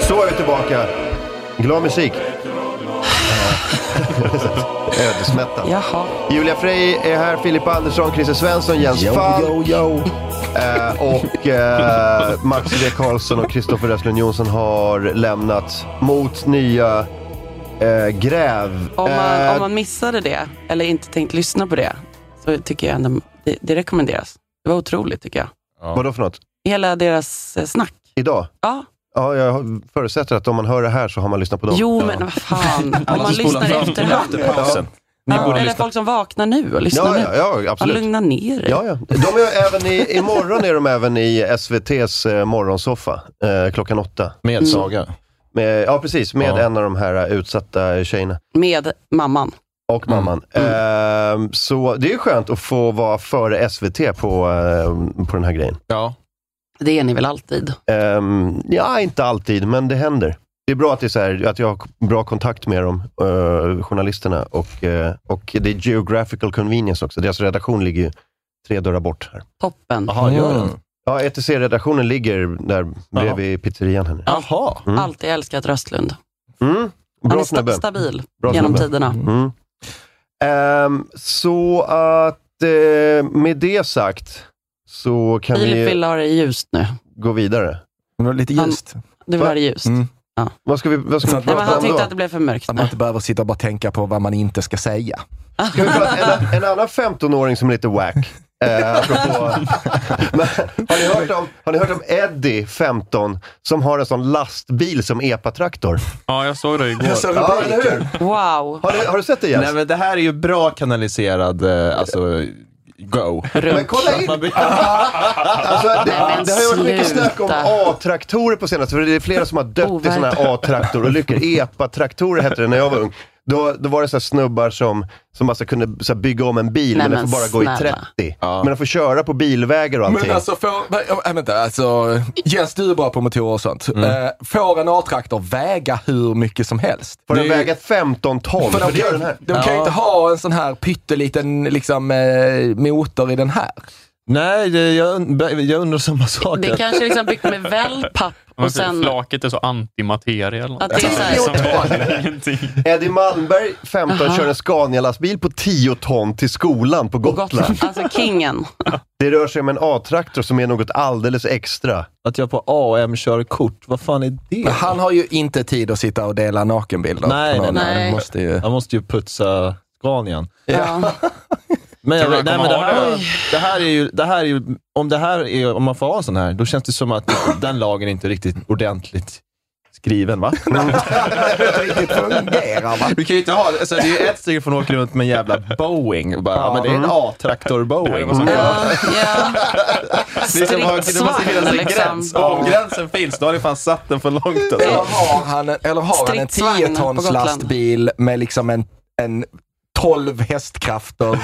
Så är vi tillbaka. Glad musik. Ödesmättad. Jaha. Julia Frey är här, Filip Andersson, Christer Svensson, Jens Yo, Falk yo, yo. eh, och eh, Max V. Karlsson och Kristoffer Röstlund Jonsson har lämnat mot nya eh, gräv. Om man, Eh, om man missade det, eller inte tänkt lyssna på det, så tycker jag ändå det, det rekommenderas. Det var otroligt tycker jag. Vadå för något? Hela deras eh, snack. Idag? Ja. Ja, jag förutsätter att om man hör det här så har man lyssnat på dem. Jo, men vad fan. Om man lyssnar i efterhand. Efter Ni Ja, borde eller lyssna. folk som vaknar nu och lyssnar Ja, nu. ja, ja, Ja, absolut. lugna ner dig. Ja, ja. De är även i, imorgon är de även i SVTs eh, morgonsoffa eh, klockan åtta. Med Saga. Med, ja, precis. Med Ja. en av de här eh, utsatta tjejerna. Med mamman. Och mamman. Ehm, så det är skönt att få vara före SVT på, eh, på den här grejen. Ja. Det är ni väl alltid? Ehm, ja, inte alltid, men det händer. Det är bra att, det är så här, att jag har bra kontakt med dem, eh, journalisterna. Och, eh, och det är geographical convenience också. Deras redaktion ligger ju tre dörrar bort här. Toppen. Jaha, gör den? Ja, ETC-redaktionen ligger där bredvid pizzerian här nu. Jaha. Mm. Alltid älskat Röstlund. Mm. Han Bra är sta- snubbe. stabil Bra genom snubbe. tiderna. Mm. Ehm, så att eh, med det sagt så kan Filip vi vill ha det ljust nu. gå vidare. Det var lite Han- ljust. Du vill ha det ljust. Mm. Vad ska vi, vad ska vi att- Nej, men prata han om tyckte då? att det blev för mörkt. Att man inte behöver sitta och bara tänka på vad man inte ska säga. Ska prata, en, en annan 15-åring som är lite wack. Eh, apropå, men, har, ni hört om, har ni hört om Eddie, 15, som har en sån lastbil som epatraktor? Ja, jag såg det igår. Ja, eller hur? Wow. Har du, har du sett det Jens? Nej, men det här är ju bra kanaliserad, eh, alltså, go. Men kolla in! Alltså, det, men det har ju varit mycket snack om A-traktorer på senaste, för det är flera som har dött i sådana här A-traktorolyckor. EPA-traktorer hette det när jag var ung. Då, då var det så här snubbar som, som alltså kunde så här bygga om en bil, Nej, men den men får bara gå i snälla. 30. Men den får köra på bilvägar och allting. Men alltså, får, äh, vänta, alltså, Jens du är bra på motorer och sånt. Mm. Eh, får en A-traktor väga hur mycket som helst? Får den väga 15 ton? För För de, kan, den de kan ju inte ha en sån här pytteliten liksom, eh, motor i den här. Nej, det, jag, jag undrar samma sak. Det kanske är liksom byggt med wellpapp och sen... Flaket är så antimateria eller något. Att det är så här-. Eddie Malmberg, 15, Aha. kör en Scania-lastbil på 10 ton till skolan på Gotland. Alltså kingen. Det rör sig om en A-traktor som är något alldeles extra. Att jag på AM-körkort, vad fan är det? Men han har ju inte tid att sitta och dela nakenbilder. Nej, nej, nej. Han Måste ju... Jag måste ju putsa Scanian. Ja. Men, jag, Tror du nej, men det, här, det? det här är ju, det här är ju om, det här är, om man får ha en sån här, då känns det som att den lagen är inte riktigt ordentligt skriven, va? fungerar? Du kan ju inte ha, alltså, det är ju ett steg från att åka runt med en jävla Boeing. och Bara, ja, men det är en A-traktor Boeing. Ja, ja. Det är som att- det måste finnas en liksom. gräns. Om gränsen finns, då har ni fan satt den för långt. Eller Alltså. har han en, eller har han en Stridsvagn 10 på tons lastbil med liksom en, en 12 hästkrafter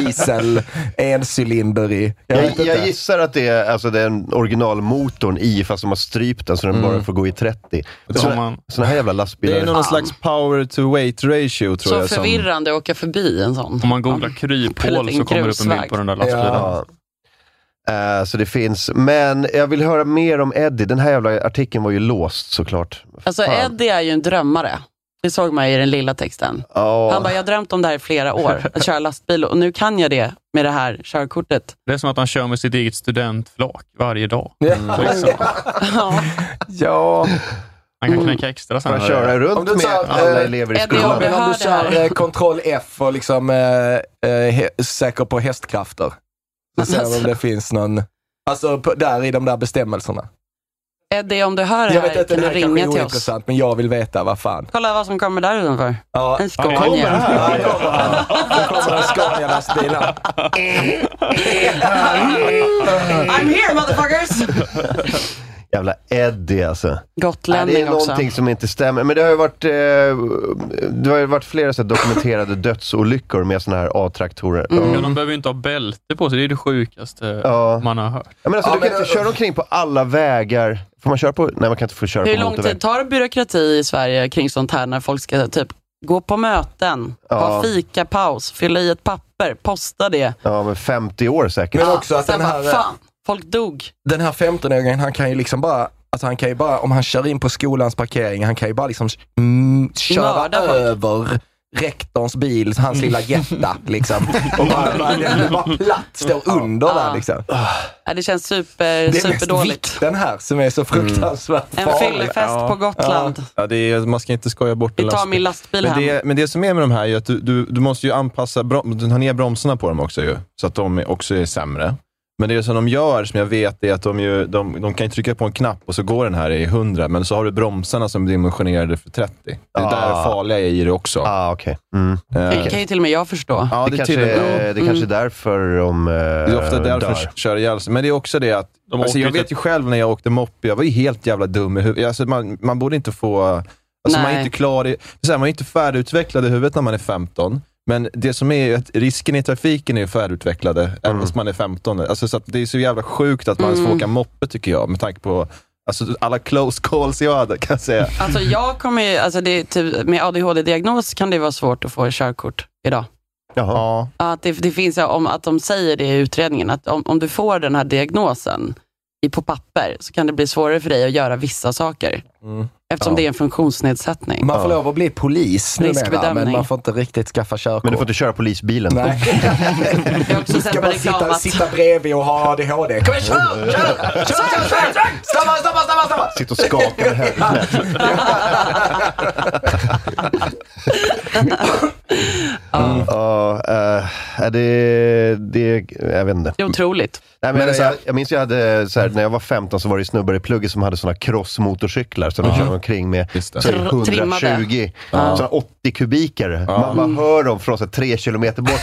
diesel, encylinder i. Jag Jag, jag gissar att det är alltså den originalmotorn i, fast de har strypt den så den Mm. bara får gå i 30. Då har Såna, man- såna här jävla lastbilar. Det är någon slags power to weight ratio tror Så jag. Som, förvirrande att åka förbi en sån. Om man googlar kryphål så kommer det upp en bild på den där lastbilen. Ja. Eh, så det finns, men jag vill höra mer om Eddie. Den här jävla artikeln var ju låst såklart. Alltså Fan. Eddie är ju en drömmare. Det såg man i den lilla texten. Ja. Han bara, jag har drömt om det här i flera år, att köra lastbil och nu kan jag det med det här körkortet. Det är som att han kör med sitt eget studentflak varje dag. Ja. Så liksom, Ja. ja. han kan knäcka extra sen. Han köra Om runt du med sa, alla eh, elever i skolan? om du Men om kör eh, kontroll F och liksom eh, eh, he, säker på hästkrafter. Så ser om det finns någon, alltså på, där i de där bestämmelserna. Eddie, om du hör det Jag här vet inte, kan det du här kanske är ringa till oss. ointressant, men jag vill veta vad fan. Kolla vad som kommer där utanför. Ja. En Scania. Ja, kommer han. Det kommer en Scania-lastbil här. I'm here motherfuckers! Jävla Eddie alltså. Nej, det Gotlänning är också. någonting som inte stämmer. Men det har ju varit, eh, det har ju varit flera så här dokumenterade dödsolyckor med sådana här A-traktorer. Mm. Ja, de behöver ju inte ha bälte på sig, det är det sjukaste Ja. man har hört. Ja, men alltså, Ja, du kan men- inte köra omkring på alla vägar. Får man köra på? Nej, man kan inte få köra Hur på lång motorväg. tid tar byråkrati i Sverige kring sånt här när folk ska typ gå på möten, Ja. ha fikapaus, fylla i ett papper, posta det. Ja, men 50 år säkert. Men också att Sen den bara, här, fan, folk dog. den här 15-åringen, han kan ju liksom bara Alltså han kan ju bara, om han kör in på skolans parkering, han kan ju bara liksom mm, köra Mörda folk. över rektorns bil, hans lilla Jetta liksom. Och bara, bara, bara platt, står under Ja. där liksom. Ja, det känns super, Det är mest superdåligt. vikten här som är så fruktansvärt En farlig. fyllefest på Gotland. Ja, det är, man ska inte skoja bort Vi en tar lastbil. min lastbil Men hem. det, men det som är med de här är att du, du, du måste ju anpassa, brom, du tar ner bromsarna på dem också ju, så att de är- också är sämre. Men det som de gör, som jag vet, är att de, ju, de, de kan ju trycka på en knapp och så går den här i 100, men så har du bromsarna som är dimensionerade för 30. Det är Ah. där farliga är i det också. Ah, okej. Mm. Eh, Det kan ju till och med jag förstå. ja, det, det, kanske, till, är, det det kanske är därför de eh, det är ofta därför dör. de kör ihjäl sig. Men det är också det att, De alltså, jag vet typ- ju själv när jag åkte moppe, jag var ju helt jävla dum i huvudet. Alltså, man, man borde inte få, alltså, man är inte klar i, så här, man är inte färdigutvecklad i huvudet när man är 15. Men det som är att risken i trafiken är färdigutvecklade, även fast man är 15. Alltså, så att det är så jävla sjukt att man ens får Mm. åka moppe tycker jag, med tanke på alltså, alla close calls jag hade, kan jag säga. Alltså jag kommer ju, alltså det är typ, med ADHD-diagnos kan det vara svårt att få körkort idag. Jaha. Ja. Ja, Att det, det finns om att de säger det i utredningen, att om, om du får den här diagnosen i, på papper så kan det bli svårare för dig att göra vissa saker. Mm. Eftersom Ja. det är en funktionsnedsättning. Man får lov att bli polis numera, men man får inte riktigt skaffa körkort. Men du får inte köra polisbilen. Nej. Sett ska reklam sitta, sitta bredvid och ha ADHD. Kom igen, kör! Kör! Kör! Kör! Kör! kör! Snabba, snabba, snabba, snabba! Sitta och skaka med högerknät. Ja, eh, det, det, jag vet inte. det är otroligt. Nej, men Men jag, så jag, minns jag hade, så här, när jag var 15 så var det snubbar i plugget som hade såna crossmotorcyklar som de körde omkring med. Just det. Så är det Tr- trimmade. 120, såna 80 kubikare. Man bara hör dem från så här, tre kilometer bort.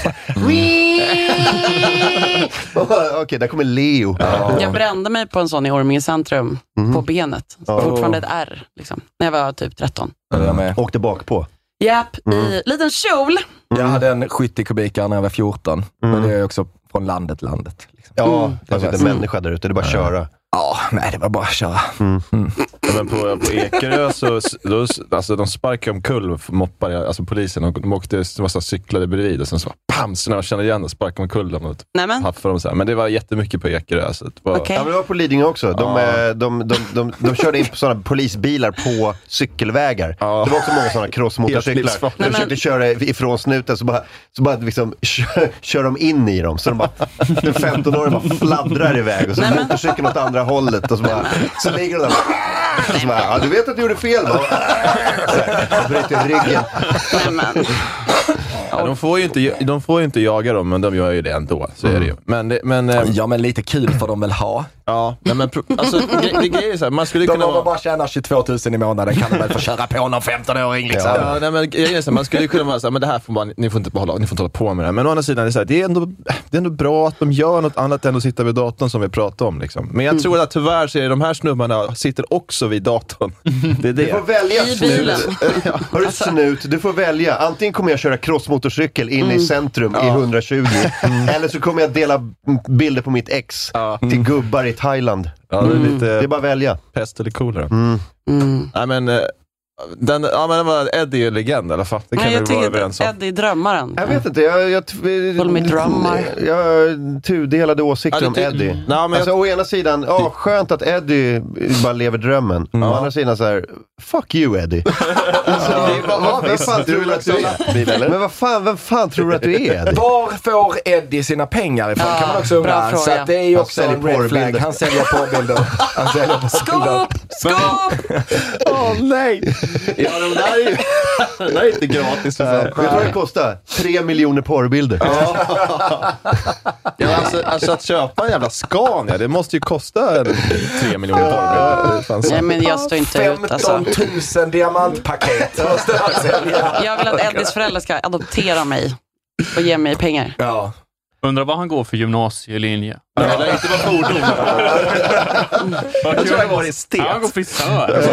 bara, Okej, där kommer Leo. Jag brände mig på en sån i Orminge centrum, Mhm. på benet. Ja. Fortfarande ett R, liksom, när jag var typ 13. Ja, jag med. Åkte bak på. Japp, Mm. i liten kjol. Jag hade en 70 kubikare när jag var 14, men det är också från landet, landet. Liksom. Ja, Mm. det finns inte en människa där ute, det är bara att köra. Ja, nej det var bara att köra. Ja, men på, på Ekerö så då, alltså, de sparkade omkull moppar, alltså polisen. Och de åkte, var så här, cyklade bredvid och sen så pam, så när de kände igen det sparkade omkull dem. Och haffade dem så här. Men det var jättemycket på Ekerö. Så det var, Okej. Ja, men det var på Lidingö också. De, Ja. eh, de, de, de, de, körde in på sådana polisbilar på cykelvägar. Det var också många sådana crossmotorcyklar. De försökte köra ifrån snuten, så bara, så bara liksom, kör, kör de in i dem. Så de bara, den 15-åringen bara fladdrar iväg och så motorcykeln åt andra hållet. Och så, bara, så ligger de där och så bara, ja, du vet att du gjorde fel va? Så Bryter ryggen. Nej, Ja, de, får ju inte, de får ju inte jaga dem, men de gör ju det ändå. Så är det ju. Men, det, men, eh, Ja, men lite kul får de väl ha. ja, nej, men alltså, det grejen är så här, man skulle De kunna vara... bara tjänar 22 000 i månaden kan de väl få köra på någon 15-åring liksom. Ja, nej, men är så här, man skulle kunna vara såhär, men det här får man, ni får inte hålla, ni får inte hålla på med det här. Men å andra sidan, är det, så här, det, är ändå, det är ändå bra att de gör något annat än att sitta vid datorn som vi pratade om. Liksom. Men jag tror att tyvärr så är de här snubbarna sitter också vid datorn. Det är det. Du får välja snut. Hörru snut, du får välja. Antingen kommer jag köra crossmotorcykel in i centrum i 120. Eller så kommer jag dela bilder på mitt ex till gubbar i Thailand. Ja, det är lite Det är bara att välja. pest eller kolera. Mm. Nej, men, eh, den, ja, men Eddie är ju legend i alla fall. Det kan Nej, vi jag vara tycker överens om. Eddie är drömmaren. Jag vet inte, jag, jag, jag har tudelade åsikter Ja, om Eddie. Nej, men alltså, jag- å ena sidan, ja, skönt att Eddie bara lever drömmen. Å andra sidan så här, fuck you Eddie. alltså, vad, vad, vem fan tror du att du är? Men vad fan, vem fan tror du att du är Eddie? Var får Eddie sina pengar ifrån? Ja, kan man också undra. Så det är ju också en red flag. porrbilder. Han säljer porrbilder. Han säljer porrbilder. Skåp! Skåp! Åh nej! Ja, de där är ju de där är inte gratis. För Vet du vad det kostar? Tre miljoner porrbilder. Ja, alltså, alltså att köpa en jävla Scania, det måste ju kosta tre miljoner porrbilder. Fan. Nej, men jag står inte ut 15 alltså. 000 diamantpaket måste han sälja. Jag vill att Eddies föräldrar ska adoptera mig och ge mig pengar. Ja. Undrar vad han går för gymnasielinje. Det lär inte vara fordon. Jag tror jag var i estet. Han går frisör.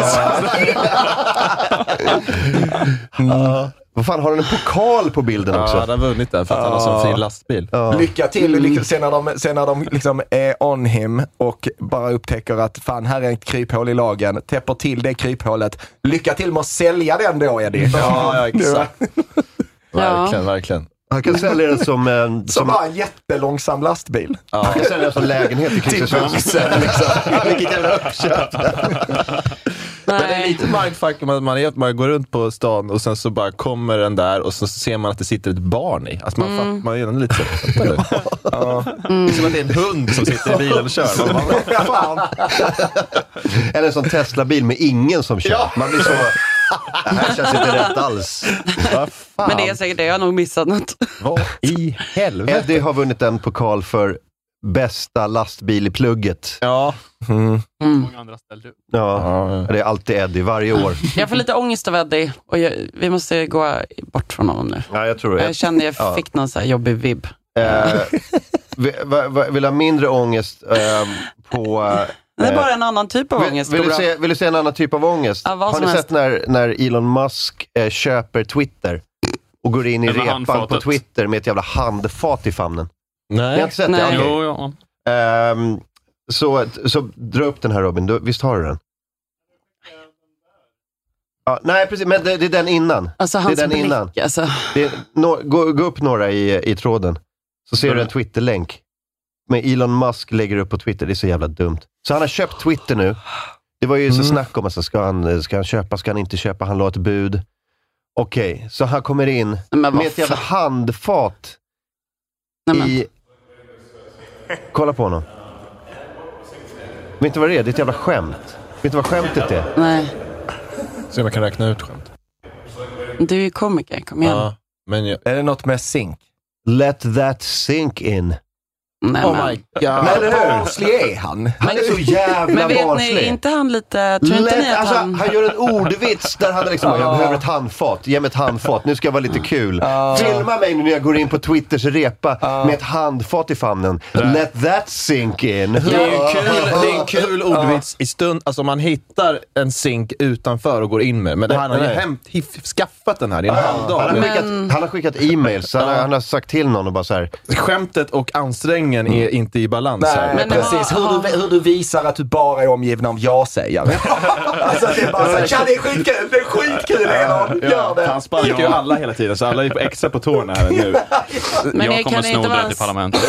Ja. Vad fan, har han en pokal på bilden Ja, också? han har vunnit den för att han har sån fin lastbil. Ja. Lycka till. Lycka, sen när de, sen när de liksom är on him och bara upptäcker att fan, här är ett kryphål i lagen, täpper till det kryphålet. Lycka till med att sälja den då, Eddie. Ja, ja exakt. Verkligen, verkligen. Han kan sälja den som en... Som Som, bara en jättelångsam lastbil. han kan sälja den som lägenhet i Kristiansund. liksom. Vilket jävla uppköp. Men det är lite mindfuck om man, är, att man går runt på stan och sen så bara kommer den där och så ser man att det sitter ett barn i. Alltså man, Mm. fattar, man är ändå lite så, ja. Det är som att det är en hund som sitter i bilen och kör. Man bara, Fan. Eller en sån Tesla-bil med ingen som kör. Man blir så... Det här känns inte rätt alls. Men det är säkert det, jag har nog missat något. Vad i helvete? Eddie har vunnit en pokal för bästa lastbil i plugget. Ja. Mm. Många andra ställde upp. Ja, Ja, det är alltid Eddie, varje år. Jag får lite ångest av Eddie och jag, vi måste gå bort från honom nu. Ja, jag tror det. Jag känner jag Ja. fick någon så här jobbig vibb. Eh, vill ha mindre ångest eh, på... Det är bara en annan typ av Vill, ångest. vill, går du se, vill du se en annan typ av ångest? Ja, Har ni helst. sett när, när Elon Musk eh, köper Twitter och går in i Över repan på handfatet. Twitter med ett jävla handfat i famnen? Ni har Nej. inte sett Nej. det? Jo, ja. Ehm, så, så dra upp den här Robin, du, visst har du den? Ja, nej, precis, men det, det är den innan. Alltså det är hans den blick. innan. Alltså. Det är, nå- gå, gå upp några i, i tråden, så ser du en Twitter-länk. Med Elon Musk lägger upp på Twitter, det är så jävla dumt. Så han har köpt Twitter nu. Det var ju så snack om, alltså, ska, han, ska han köpa, ska han inte köpa? Han la ett bud. Okej, så han kommer in med ett jävla handfat Nej, i... Kolla på honom. Vet inte vad det är? Det är ett jävla skämt. Vet inte vad skämtet är? Nej, Se om jag kan räkna ut skämt. du är ju komiker, kom igen. Ja, men jag, Är det något med zink? Let that sink in. Nej, Oh men. my god. Men hur? barnslig är han. Han är så jävla Men vet ni, barnslig. inte han lite, tror inte ni Lätt, att alltså, han... han... gör en ordvits där han är liksom, jag behöver ett handfat, ge mig ett handfat, nu ska jag vara lite kul. Filma mig nu när jag går in på Twitters repa med ett handfat i famnen. Let that sink in. Det är ju kul, det är en kul ordvits i stund, alltså man hittar en zink utanför och går in med. Men det, han har ju hämt, hiff, skaffat den här, det är en Han halvdag. har, skickat, han har skickat e-mails, han, har- han har sagt till någon och bara så här. Skämtet och ansträngningen är inte i balans här. Nej, precis. Hur du, hur du visar att du bara är omgiven av ja-sägare. alltså det är bara såhär, tja det är skitkul, det är skitkul Elon, gör det. Han sparkar ju alla hela tiden, så alla är på extra på tårna här nu. Men jag kommer kan sno inte det till parlamentet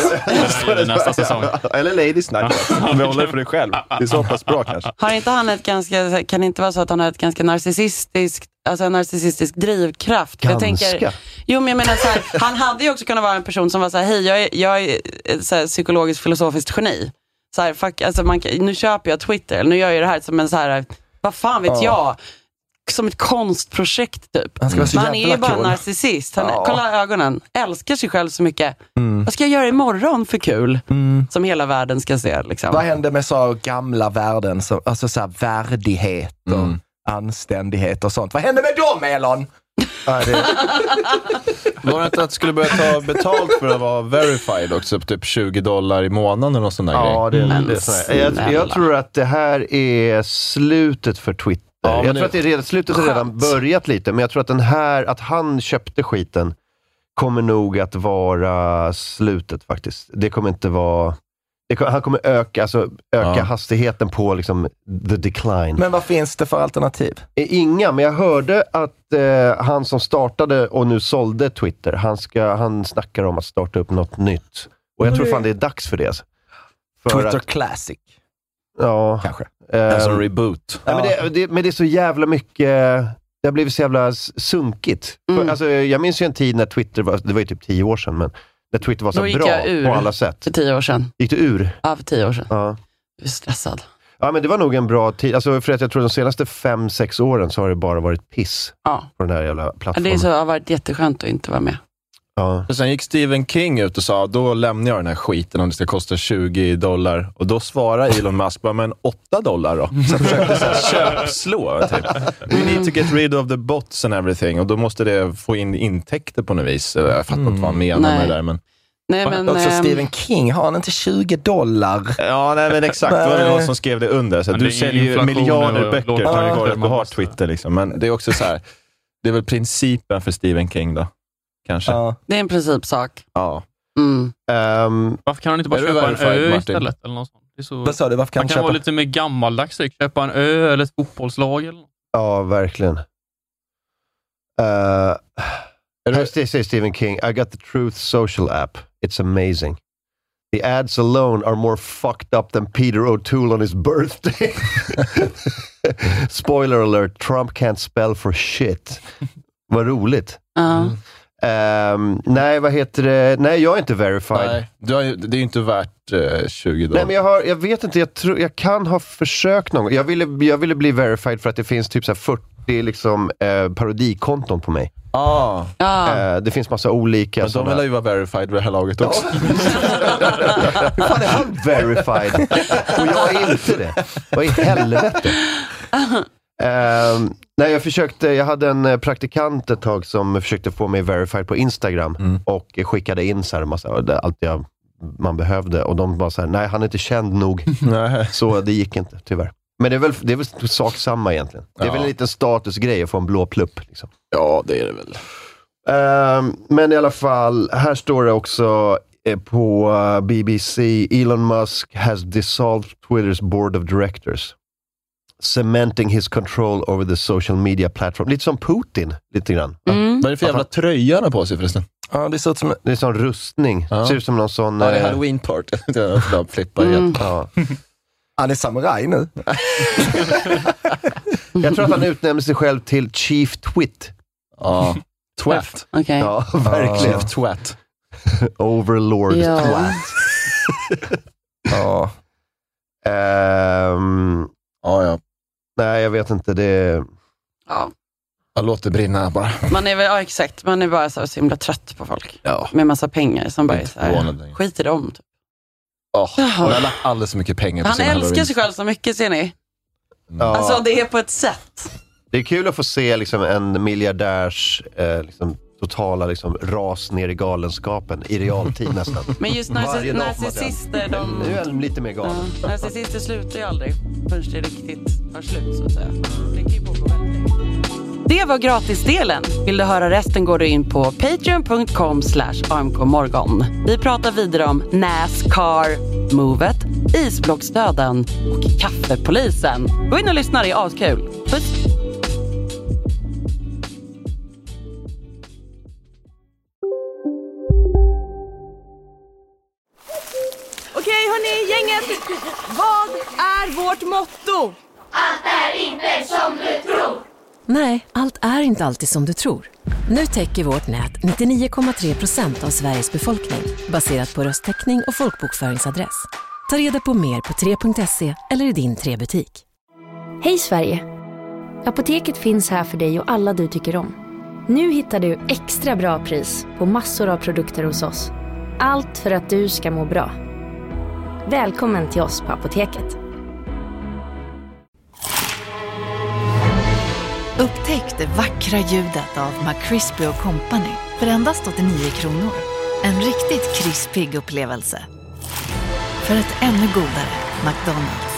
nästa säsong. Eller Ladies Night. Om vi håller det för dig själv. Det är så pass bra kanske. Har inte han ett ganska, kan det inte vara så att han har ett ganska narcissistiskt, alltså en narcissistisk drivkraft? För Jag Ganska? tänker, jo men jag menar så här, han hade ju också kunnat vara en person som var så här, hej jag är, jag är ett så här, psykologiskt filosofiskt geni. Så här, fuck, alltså man, nu köper jag Twitter, nu gör jag det här som en så här, vad fan vet Ja. jag? Som ett konstprojekt typ. Han ska vara så Men han är ju bara cool. narcissist. Han, Ja. Kolla ögonen, älskar sig själv så mycket. Mm. Vad ska jag göra imorgon för kul? Som hela världen ska se. Liksom. Vad händer med så gamla värden, så, alltså så här värdighet och anständighet och sånt. Vad händer med dem Elon? Ja, det, Var det inte att du skulle börja ta betalt för att vara verified också? Typ 20 dollar i månaden eller någon sån där ja, grej? det, Men det jag, jag tror att det här är slutet för Twitter. Ja, jag det- tror att det är redan, slutet har redan börjat lite, men jag tror att den här, att han köpte skiten, kommer nog att vara slutet faktiskt. Det kommer inte vara... Han kommer öka, alltså, öka Ja. hastigheten på liksom, the decline. Men vad finns det för alternativ? Eh, Inga, men jag hörde att eh, han som startade och nu sålde Twitter, han, ska, han snackar om att starta upp något nytt. Och jag tror fan det är dags för det. Alltså. För Twitter att, Classic, ja, kanske? eh, Alltså en reboot. nej, men, det, det, men det är så jävla mycket, det har blivit så jävla sunkigt. Mm. För, alltså, jag minns ju en tid när Twitter var, det var ju typ tio år sedan, men när Twitter var så Då gick bra jag ur. på alla sätt. För tio år sedan. Gick du ur? Ja, för tio år sedan. Ja. Jag är stressad. Ja, men det var nog en bra tid. Alltså, för att jag tror de senaste fem, sex åren så har det bara varit piss Ja. på den här jävla Ja, plattformen. Det är så, har varit jätteskönt att inte vara med. Ja. Och sen gick Stephen King ut och sa, då lämnar jag den här skiten om det ska kosta 20 dollar. Och då svarar Elon Musk, bara, men 8 dollar då? Så han försökte så här köpslå. Typ. We need to get rid of the bots and everything. Och då måste det få in intäkter på något vis. Jag fattar inte vad han menar Nej. med det där. Men... Nej, men, Också ehm, Stephen King, har han inte 20 dollar? Ja, nej, men exakt. Det var någon som skrev det under. Så Men du säljer ju miljarder och böcker tack vare att du har Twitter. Liksom. Men det är också så här, det är väl principen för Stephen King då. Kanske. Ja. Ja. det är en principsak. Mm. Ehm, Varför kan han inte bara köpa en ö Martin? istället? Eller något sånt? Det är så... Vad sa du, varför kan Man han kan köpa? vara lite mer gammaldags, köpa en ö eller ett fotbollslag. Eller något. Ja, verkligen. Uh, här säger Stephen King, I got the Truth Social app. It's amazing. The ads alone are more fucked up than Peter O'Toole on his birthday. Spoiler alert, Trump can't spell for shit. Vad roligt. Ja. Ehm, nej, vad heter det? Nej, jag är inte verified. Nej, Nej, du har, det är ju inte värt eh, 20 dollar. men jag, har, jag vet inte, jag, tror, jag kan ha försökt någon gång. Jag ville, jag ville bli verified för att det finns typ så här 40 liksom, eh, parodikonton på mig. ah. Eh, det finns massa olika. men de vill ju vara verified vid det här laget också. Hur fan är han verified? Och jag är inte det. Vad i helvete? Ehm, nej, jag försökte, jag hade en eh, praktikant ett tag som försökte få mig verified på Instagram och skickade in så här massa, det- allt jag, man behövde och de bara så här, nej han är inte känd nog. Så det gick inte, tyvärr. Men det är väl, det är väl sak samma egentligen. Det är Ja. väl en liten statusgrej att få en blå plupp. Liksom. Ja, det är det väl. Ehm, men i alla fall, här står det också eh, på eh, BBC, Elon Musk has dissolved Twitters board of directors. Cementing his control over the social media platform. Lite som Putin, lite grann. Mm. Vad är det för jävla tröja han har på sig förresten? Ja, det ser ut som... Det är sån rustning. Ja. Ser ut som någon sån... Ja, det är eh, halloween party. De flippar igen. Mm. ja. Han är samuraj nu. Jag tror att han utnämnde sig själv till Chief Twit. Ja. Twat. Okej. Ja, verkligen. Chief Twat. Overlord Ja. Twat. Ja. Ehm, Ja, ja. Nej, jag vet inte. Det... Ja. Jag låter brinna bara. Man är väl, ja exakt, man är bara så, så himla trött på folk. Ja. Med massa pengar som bara är så här, skit i dem. Typ. Oh, han har lagt alldeles för mycket pengar på Han älskar halloween. sig själv så mycket ser ni. Ja. Alltså det är på ett sätt. Det är kul att få se liksom, en miljardärs eh, liksom, totala liksom, ras ner i galenskapen i realtid nästan. Men just narciss- narcissister, de... Nu är han lite mer galen. Ja, narcissister slutar ju aldrig förrän det riktigt tar slut så att säga. Det kan ju pågå väldigt länge. Det var gratisdelen. Vill du höra resten går du in på patreon.com slash amkmorgon. Vi pratar vidare om Nascar, Movet, Isblocksdöden och Kaffepolisen. Gå in och lyssna, det är askul. Puss! Hörni, gänget. Vad är vårt motto? Allt är inte som du tror. Nej, allt är inte alltid som du tror. Nu täcker vårt nät 99,3 procent av Sveriges befolkning baserat på röstteckning och folkbokföringsadress. Ta reda på mer på 3.se eller i din 3-butik. Hej Sverige! Apoteket finns här för dig och alla du tycker om. Nu hittar du extra bra pris på massor av produkter hos oss. Allt för att du ska må bra. Välkommen till oss på Apoteket. Upptäck det vackra ljudet av McCrispy Company för endast 89 kronor. En riktigt krispig upplevelse. För ett ännu godare McDonalds.